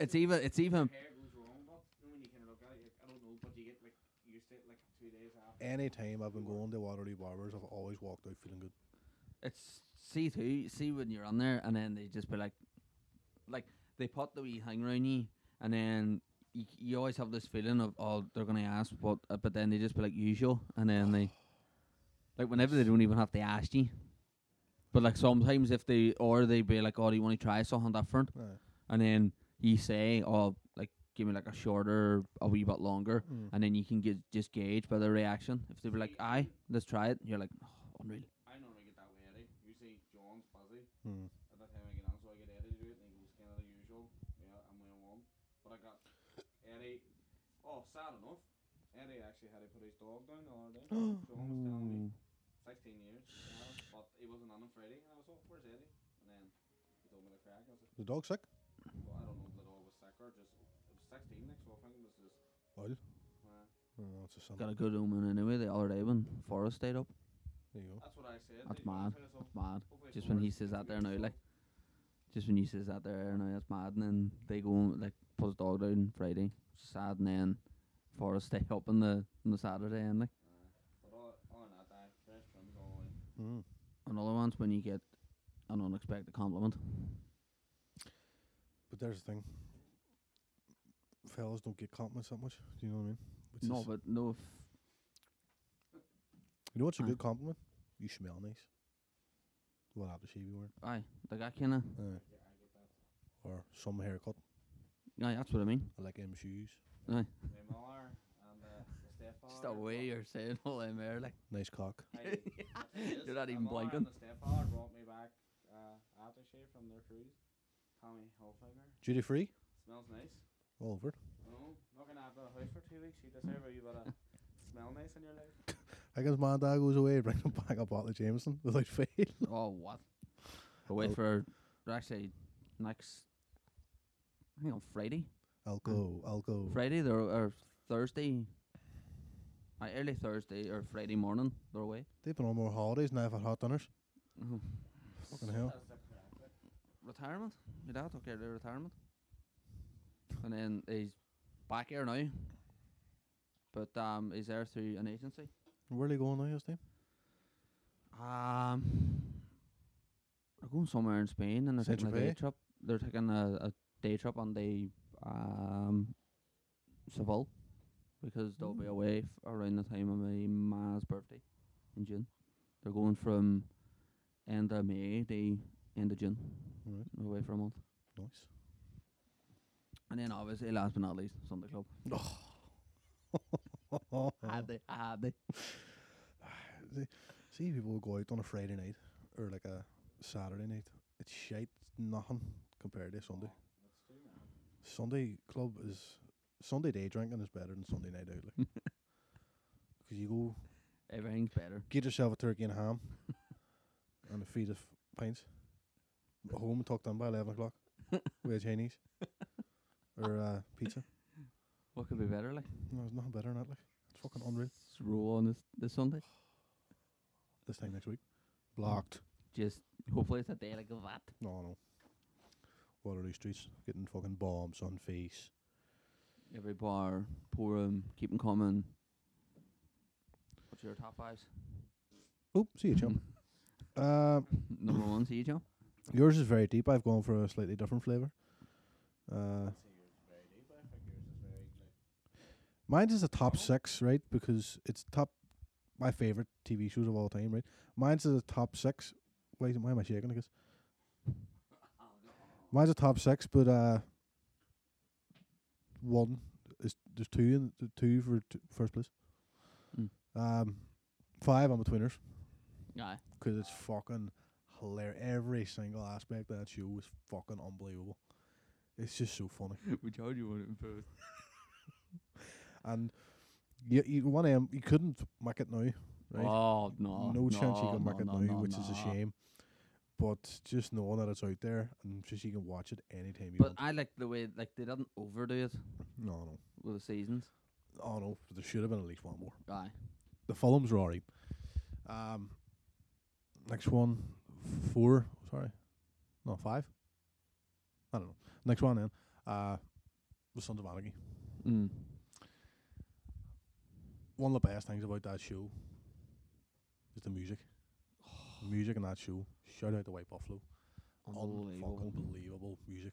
Speaker 2: It's even it's even
Speaker 3: hair goes wrong, but you know, when you kind of look at it, you- I don't know, but you get like used to it like two days after.
Speaker 1: Any time I've been going to Waterloo barbers, I've always walked out feeling good.
Speaker 2: it's see too see when you're on there and then they just be like like they put the wee hang around you and then you, you always have this feeling of oh they're gonna ask what uh, but then they just be like usual and then they like whenever they don't even have to ask you but like sometimes if they or they be like oh do you want to try something different
Speaker 1: Aye.
Speaker 2: and then you say oh like give me like a shorter a wee bit longer
Speaker 1: Mm.
Speaker 2: and then you can get just gauge by the reaction if they be like aye let's try it you're like oh, unreal
Speaker 3: I normally get that way, Eddie. Usually John's busy
Speaker 1: Mm.
Speaker 3: at that time I get on, so I get Eddie to do it, and he goes kind of the usual. Yeah, I'm way one. But I got Eddie. Oh, sad enough. Eddie actually had to put his dog down the other day. John was telling me. 16 years. Yeah, but he wasn't on on Friday. And I was like, where's Eddie? And then he told me the crack. I was like,
Speaker 1: The dog sick?
Speaker 3: well, I don't know if the dog was sick or just. It was 16 next, so I think it was just.
Speaker 1: Oil?
Speaker 3: Uh,
Speaker 1: Oh, it's a.
Speaker 2: Got a good omen anyway. The other day when Forest stayed up,
Speaker 1: There you go.
Speaker 3: that's what I said.
Speaker 2: That's mad.
Speaker 3: tell us all.
Speaker 2: it's mad.
Speaker 3: Hopefully
Speaker 2: Just when he says that there
Speaker 3: good
Speaker 2: now, like, just when he says that there now, that's mad. And then they go and, like put his dog down Friday, sad, and then Forest stay up on the on the Saturday, and like
Speaker 3: but all, all in that, I fresh trims all the.
Speaker 1: Mm.
Speaker 2: another one's when you get an unexpected compliment.
Speaker 1: But there's the thing. Fellas don't get compliments that much. Do you know what I mean? Which
Speaker 2: no, but no. If,
Speaker 1: you know what's a
Speaker 2: Aye.
Speaker 1: good compliment? You smell nice. What after be wearing?
Speaker 2: aye, like I kinda,
Speaker 3: Yeah, I get that.
Speaker 1: or some haircut.
Speaker 2: aye, that's what I mean.
Speaker 1: I like them shoes.
Speaker 2: Aye,
Speaker 3: Ray Miller and uh, the
Speaker 2: just the way you're saying all them there, like
Speaker 1: Nice cock.
Speaker 3: I- that's what it is.
Speaker 2: You're not even
Speaker 3: Miller
Speaker 2: blinking.
Speaker 3: And the stepfather brought me back uh, aftershave from their cruise. Tommy Hilfiger.
Speaker 1: Duty free?
Speaker 3: Smells nice.
Speaker 1: All over.
Speaker 3: No, not gonna have a house for two weeks. You deserve a wee bit of smell nice in your life.
Speaker 1: I guess my dad goes away, bring him back a bottle of Jameson without fail.
Speaker 2: oh what? But wait
Speaker 1: Oh.
Speaker 2: for actually next. I think on Friday.
Speaker 1: I'll go. I'll go.
Speaker 2: Friday they're or Thursday. Uh, early Thursday or Friday morning they're away.
Speaker 1: They've been on more holidays now. I've had hot dinners. Fucking hell.
Speaker 2: Retirement. My dad took care of retirement, and then he's back here now. But um, he's there through an agency.
Speaker 1: Where are they going now, this time?
Speaker 2: Um, they're going somewhere in Spain and they're taking a day
Speaker 1: Saint-Tropez?
Speaker 2: trip. They're taking a, a day trip on the um Seville because they'll be away f- around the time of my ma's birthday in June. They're going from end of May to end of June.
Speaker 1: Right.
Speaker 2: Away for a month.
Speaker 1: Nice.
Speaker 2: And then obviously last but not least, Sunday Club. Had they, had they.
Speaker 1: See, people go out on a Friday night or like a Saturday night. It's shite. Nothing compared to Sunday.
Speaker 3: That's too man.
Speaker 1: Sunday club is Sunday day drinking is better than Sunday night out. Like, because you go
Speaker 2: Everything's better.
Speaker 1: get yourself a turkey and ham and a feed of pints. Home and tucked in by eleven o'clock with a Chinese or uh, pizza.
Speaker 2: What could be better? Like
Speaker 1: No, there's nothing better than that. Like it's fucking unreal.
Speaker 2: s- roll on this this Sunday.
Speaker 1: This time next week, blocked.
Speaker 2: Just hopefully it's a day like that.
Speaker 1: No, no. Waterloo streets getting fucking bombs on face.
Speaker 2: Every bar, pour 'em, keep 'em coming. What's your top fives?
Speaker 1: Oh, see you, chum. Um,
Speaker 2: Number one, see you, Joe.
Speaker 1: yours is very deep. I've gone for a slightly different flavour. Uh, mine is a top six, right? Because it's top my favourite TV shows of all time, right? Mine's is a top six. Why, why am I shaking? I guess. Mine's a top six, but uh, one is there's two in the two for t- first place.
Speaker 2: Mm.
Speaker 1: Um, five Inbetweeners
Speaker 2: Aye.
Speaker 1: because it's fucking hilarious. Every single aspect of that show is fucking unbelievable. It's just so funny.
Speaker 2: we told you what it imposed.
Speaker 1: And you, you one of them you couldn't make it now, right?
Speaker 2: Oh no.
Speaker 1: no chance you
Speaker 2: no,
Speaker 1: can make
Speaker 2: no,
Speaker 1: it
Speaker 2: no,
Speaker 1: now,
Speaker 2: no,
Speaker 1: which is a shame. But just knowing that it's out there and just you can watch it anytime you
Speaker 2: But
Speaker 1: want.
Speaker 2: I like the way like they didn't overdo it
Speaker 1: no, no,
Speaker 2: with the seasons.
Speaker 1: oh no, there should have been at least one more.
Speaker 2: Aye.
Speaker 1: The are alright. Um, next one, four. Sorry, no five. I don't know. Next one then. Uh, the Sons of Anarchy.
Speaker 2: Mm.
Speaker 1: One of the best things about that show is the music. The music in that show. Shout out to White Buffalo.
Speaker 2: Unbelievable.
Speaker 1: Unfucking believable music.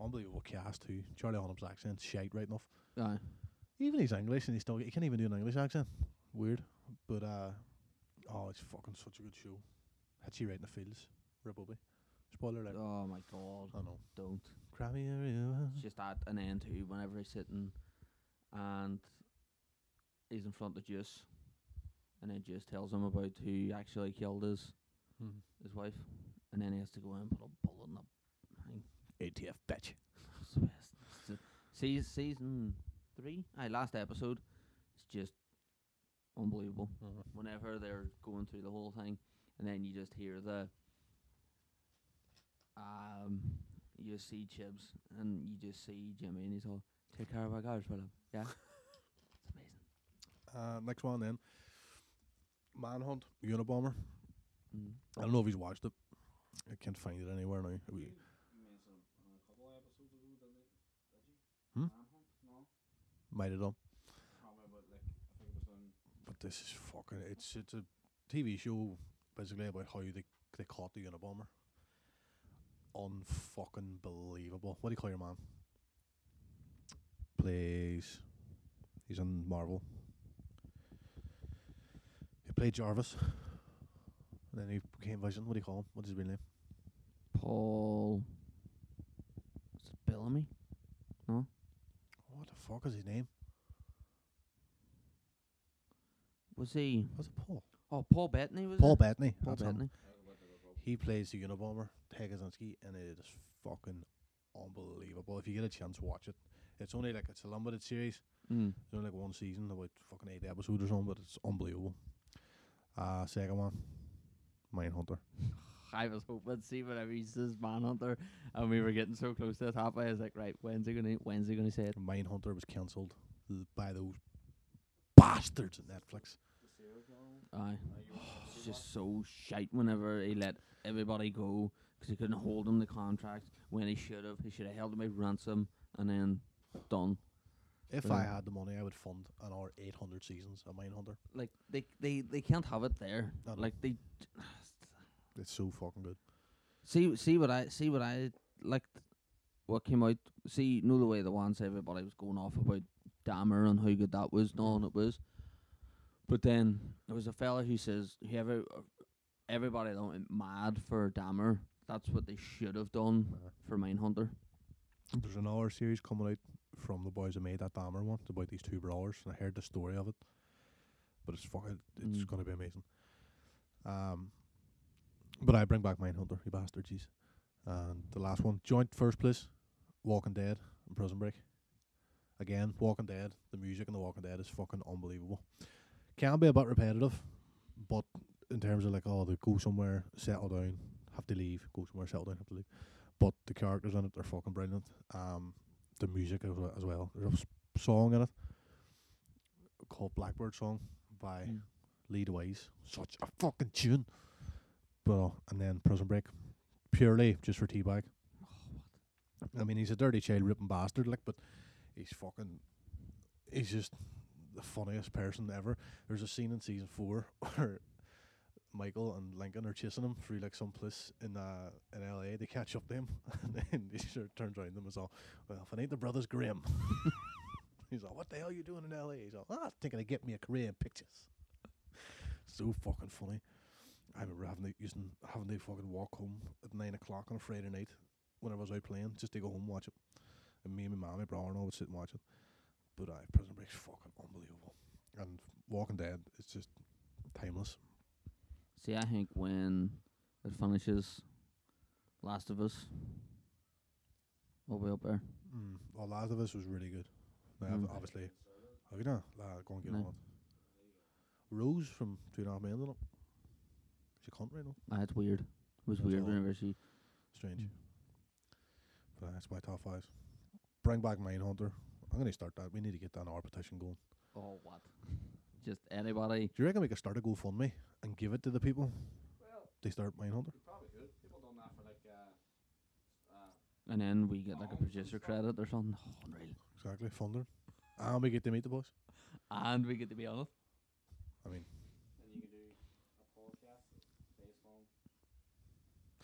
Speaker 1: Unbelievable cast too. Charlie Hunnam's accent, shite right enough.
Speaker 2: Aye.
Speaker 1: Even he's English and he still he can't even do an English accent. Weird. But uh oh it's fucking such a good show. Had she right in the fields, Republic. Spoiler alert.
Speaker 2: Oh my god.
Speaker 1: I know.
Speaker 2: Don't.
Speaker 1: Cry me a river.
Speaker 2: It's just at an end too whenever he's sitting and he's in front of Juice and then Juice tells him about who actually killed his
Speaker 1: Mhm.
Speaker 2: his wife and then he has to go in and put a bullet in the thing.
Speaker 1: ATF bitch.
Speaker 2: It's the best. It's the- season three? Aye, last episode. It's just unbelievable. Whenever they're going through the whole thing and then you just hear the um you see Chibs and you just see Jimmy and he's all take care of our guys, fella. Yeah. it's amazing.
Speaker 1: Uh next one then. Manhunt, Unabomber.
Speaker 2: Mm.
Speaker 1: I don't know if he's watched it. I can't find it anywhere now. We, Hmm? might have done. But this is fucking. It's it's a TV show basically about how they they caught the Unabomber. Unfucking believable. What do you call your man? Plays. He's on Marvel. He played Jarvis. And then he became Vision. What do you call him? What's his real name?
Speaker 2: Paul is it Bellamy? No.
Speaker 1: What the fuck is his name?
Speaker 2: Was he
Speaker 1: Was it Paul?
Speaker 2: Oh Paul Bettany was
Speaker 1: Paul
Speaker 2: it?
Speaker 1: Bettany.
Speaker 2: Paul
Speaker 1: that's him.
Speaker 2: Bettany.
Speaker 1: He plays the Unabomber, Ted Kaczynski, and it is fucking unbelievable. If you get a chance, watch it. It's only like it's a limited series.
Speaker 2: Mm.
Speaker 1: It's only like one season, about fucking eight episodes or something, but it's unbelievable. Uh second one, Mindhunter.
Speaker 2: I was hoping to see whenever he says Manhunter and we were getting so close to the top I was like, right, when's he gonna when's he gonna say it?
Speaker 1: Mindhunter was cancelled by those bastards at Netflix.
Speaker 2: Aye. It's just so shite whenever he let everybody go because he couldn't hold him the contract when he should have. He should have held him at ransom and then done.
Speaker 1: If
Speaker 2: Yeah.
Speaker 1: I had the money, I would fund another 800 seasons of Mindhunter.
Speaker 2: Like they they they can't have it there.
Speaker 1: I know.
Speaker 2: Like they
Speaker 1: It's so fucking good.
Speaker 2: see see what I see what I liked. What came out? See, you know the way the ones everybody was going off about Dahmer and how good that was, and all and it was. But then there was a fella who says whoever everybody that went mad for Dahmer. That's what they should have done
Speaker 1: Uh,
Speaker 2: for Mindhunter.
Speaker 1: There's another series coming out from the boys who made that Dahmer one. About these two brothers, and I heard the story of it. But it's fucking, it's
Speaker 2: Mm.
Speaker 1: gonna be amazing. Um, but I bring back Mindhunter, you bastard, jeez. And the last one, joint first place, Walking Dead and Prison Break. Again, Walking Dead. The music in the Walking Dead is fucking unbelievable. Can be a bit repetitive, but in terms of like, oh, they go somewhere, settle down, have to leave, go somewhere, settle down, have to leave. But the characters in it are fucking brilliant. Um, the music as well. As well. There's a song in it called Blackbird Song by
Speaker 2: Mm.
Speaker 1: Lee DeWyze. Such a fucking tune. Uh, and then Prison Break, purely just for T-Bag. I mean, he's a dirty child ripping bastard, like, but he's fucking, he's just the funniest person ever. There's a scene in season four where Michael and Lincoln are chasing him through like some place in uh in LA. They catch up to him, and then he of turns around them and is all, "Well, if it ain't the brothers Grimm." he's like, "What the hell are you doing in LA?" He's all, "Ah, thinking of get me a career in pictures." so fucking funny. I remember having to using having to fucking walk home at nine o'clock on a Friday night when I was out playing just to go home and watch it. And me and my mum, my brother and all would sit and watch it. But uh, Prison Break's fucking unbelievable. And Walking Dead is just timeless.
Speaker 2: See, I think when it finishes, Last of Us will be up there.
Speaker 1: Mm. Well, Last of Us was really good. Now,
Speaker 2: Mm.
Speaker 1: obviously, oh, you know, go and get
Speaker 2: No.
Speaker 1: on. Rose from Two and a Half Men, isn't it? She's a cunt right now.
Speaker 2: Ah, it's weird. It was
Speaker 1: That's
Speaker 2: weird
Speaker 1: all.
Speaker 2: whenever she.
Speaker 1: Strange.
Speaker 2: Mm.
Speaker 1: But that's my top five. Bring back Mindhunter. I'm going to start that. We need to get that our petition going.
Speaker 2: Oh, what? Just anybody.
Speaker 1: Do you reckon we could start a GoFundMe and give it to the people? Well, They start Mindhunter.
Speaker 3: Probably could. People done that for like uh, uh,
Speaker 2: And then we get like a producer credit or something. Oh, unreal.
Speaker 1: Exactly, funding. And we get to meet the boys.
Speaker 2: And we get to be on it.
Speaker 1: I mean,
Speaker 3: and you can do a podcast based on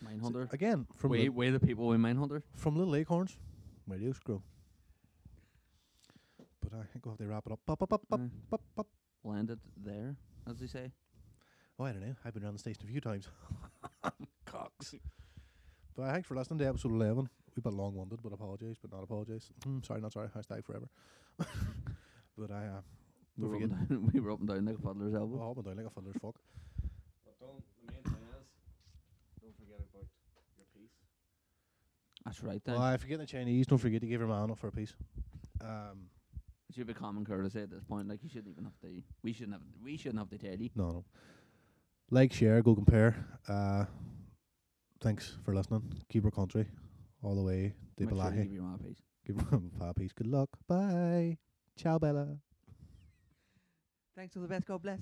Speaker 2: Mindhunter.
Speaker 1: again, from
Speaker 2: we,
Speaker 1: Li-
Speaker 2: we the people in Mindhunter.
Speaker 1: from Little Acorns, Radio Scroll. But I think we'll have to wrap it up. Pop, pop, pop, pop,
Speaker 2: Uh,
Speaker 1: pop, pop.
Speaker 2: we'll end it there, as they say.
Speaker 1: Oh, I don't know. I've been around the station a few times. Cox. But I thanks for listening to episode 11. We've been long winded, but apologise, but not apologise. Mm, sorry, not sorry. Hashtag forever. but I, uh,
Speaker 2: We were, up and down, we were up and down like a fuddler's elbow.
Speaker 1: Oh, I've been down like a funder's fuck.
Speaker 3: But don't the main thing is don't forget about your piece.
Speaker 2: That's right then.
Speaker 1: Well, if you're getting the Chinese, don't forget to give your man up for a piece. Um,
Speaker 2: It should be common courtesy at this point. Like you shouldn't even have to. We shouldn't have. We shouldn't have to tell you.
Speaker 1: no, no. Like, share, go compare. Uh, thanks for listening. Keep our country all the way to
Speaker 2: Make sure you give your man a piece.
Speaker 1: Give him a piece. Good luck. Bye. Ciao, Bella.
Speaker 2: Thanks for the best. God bless.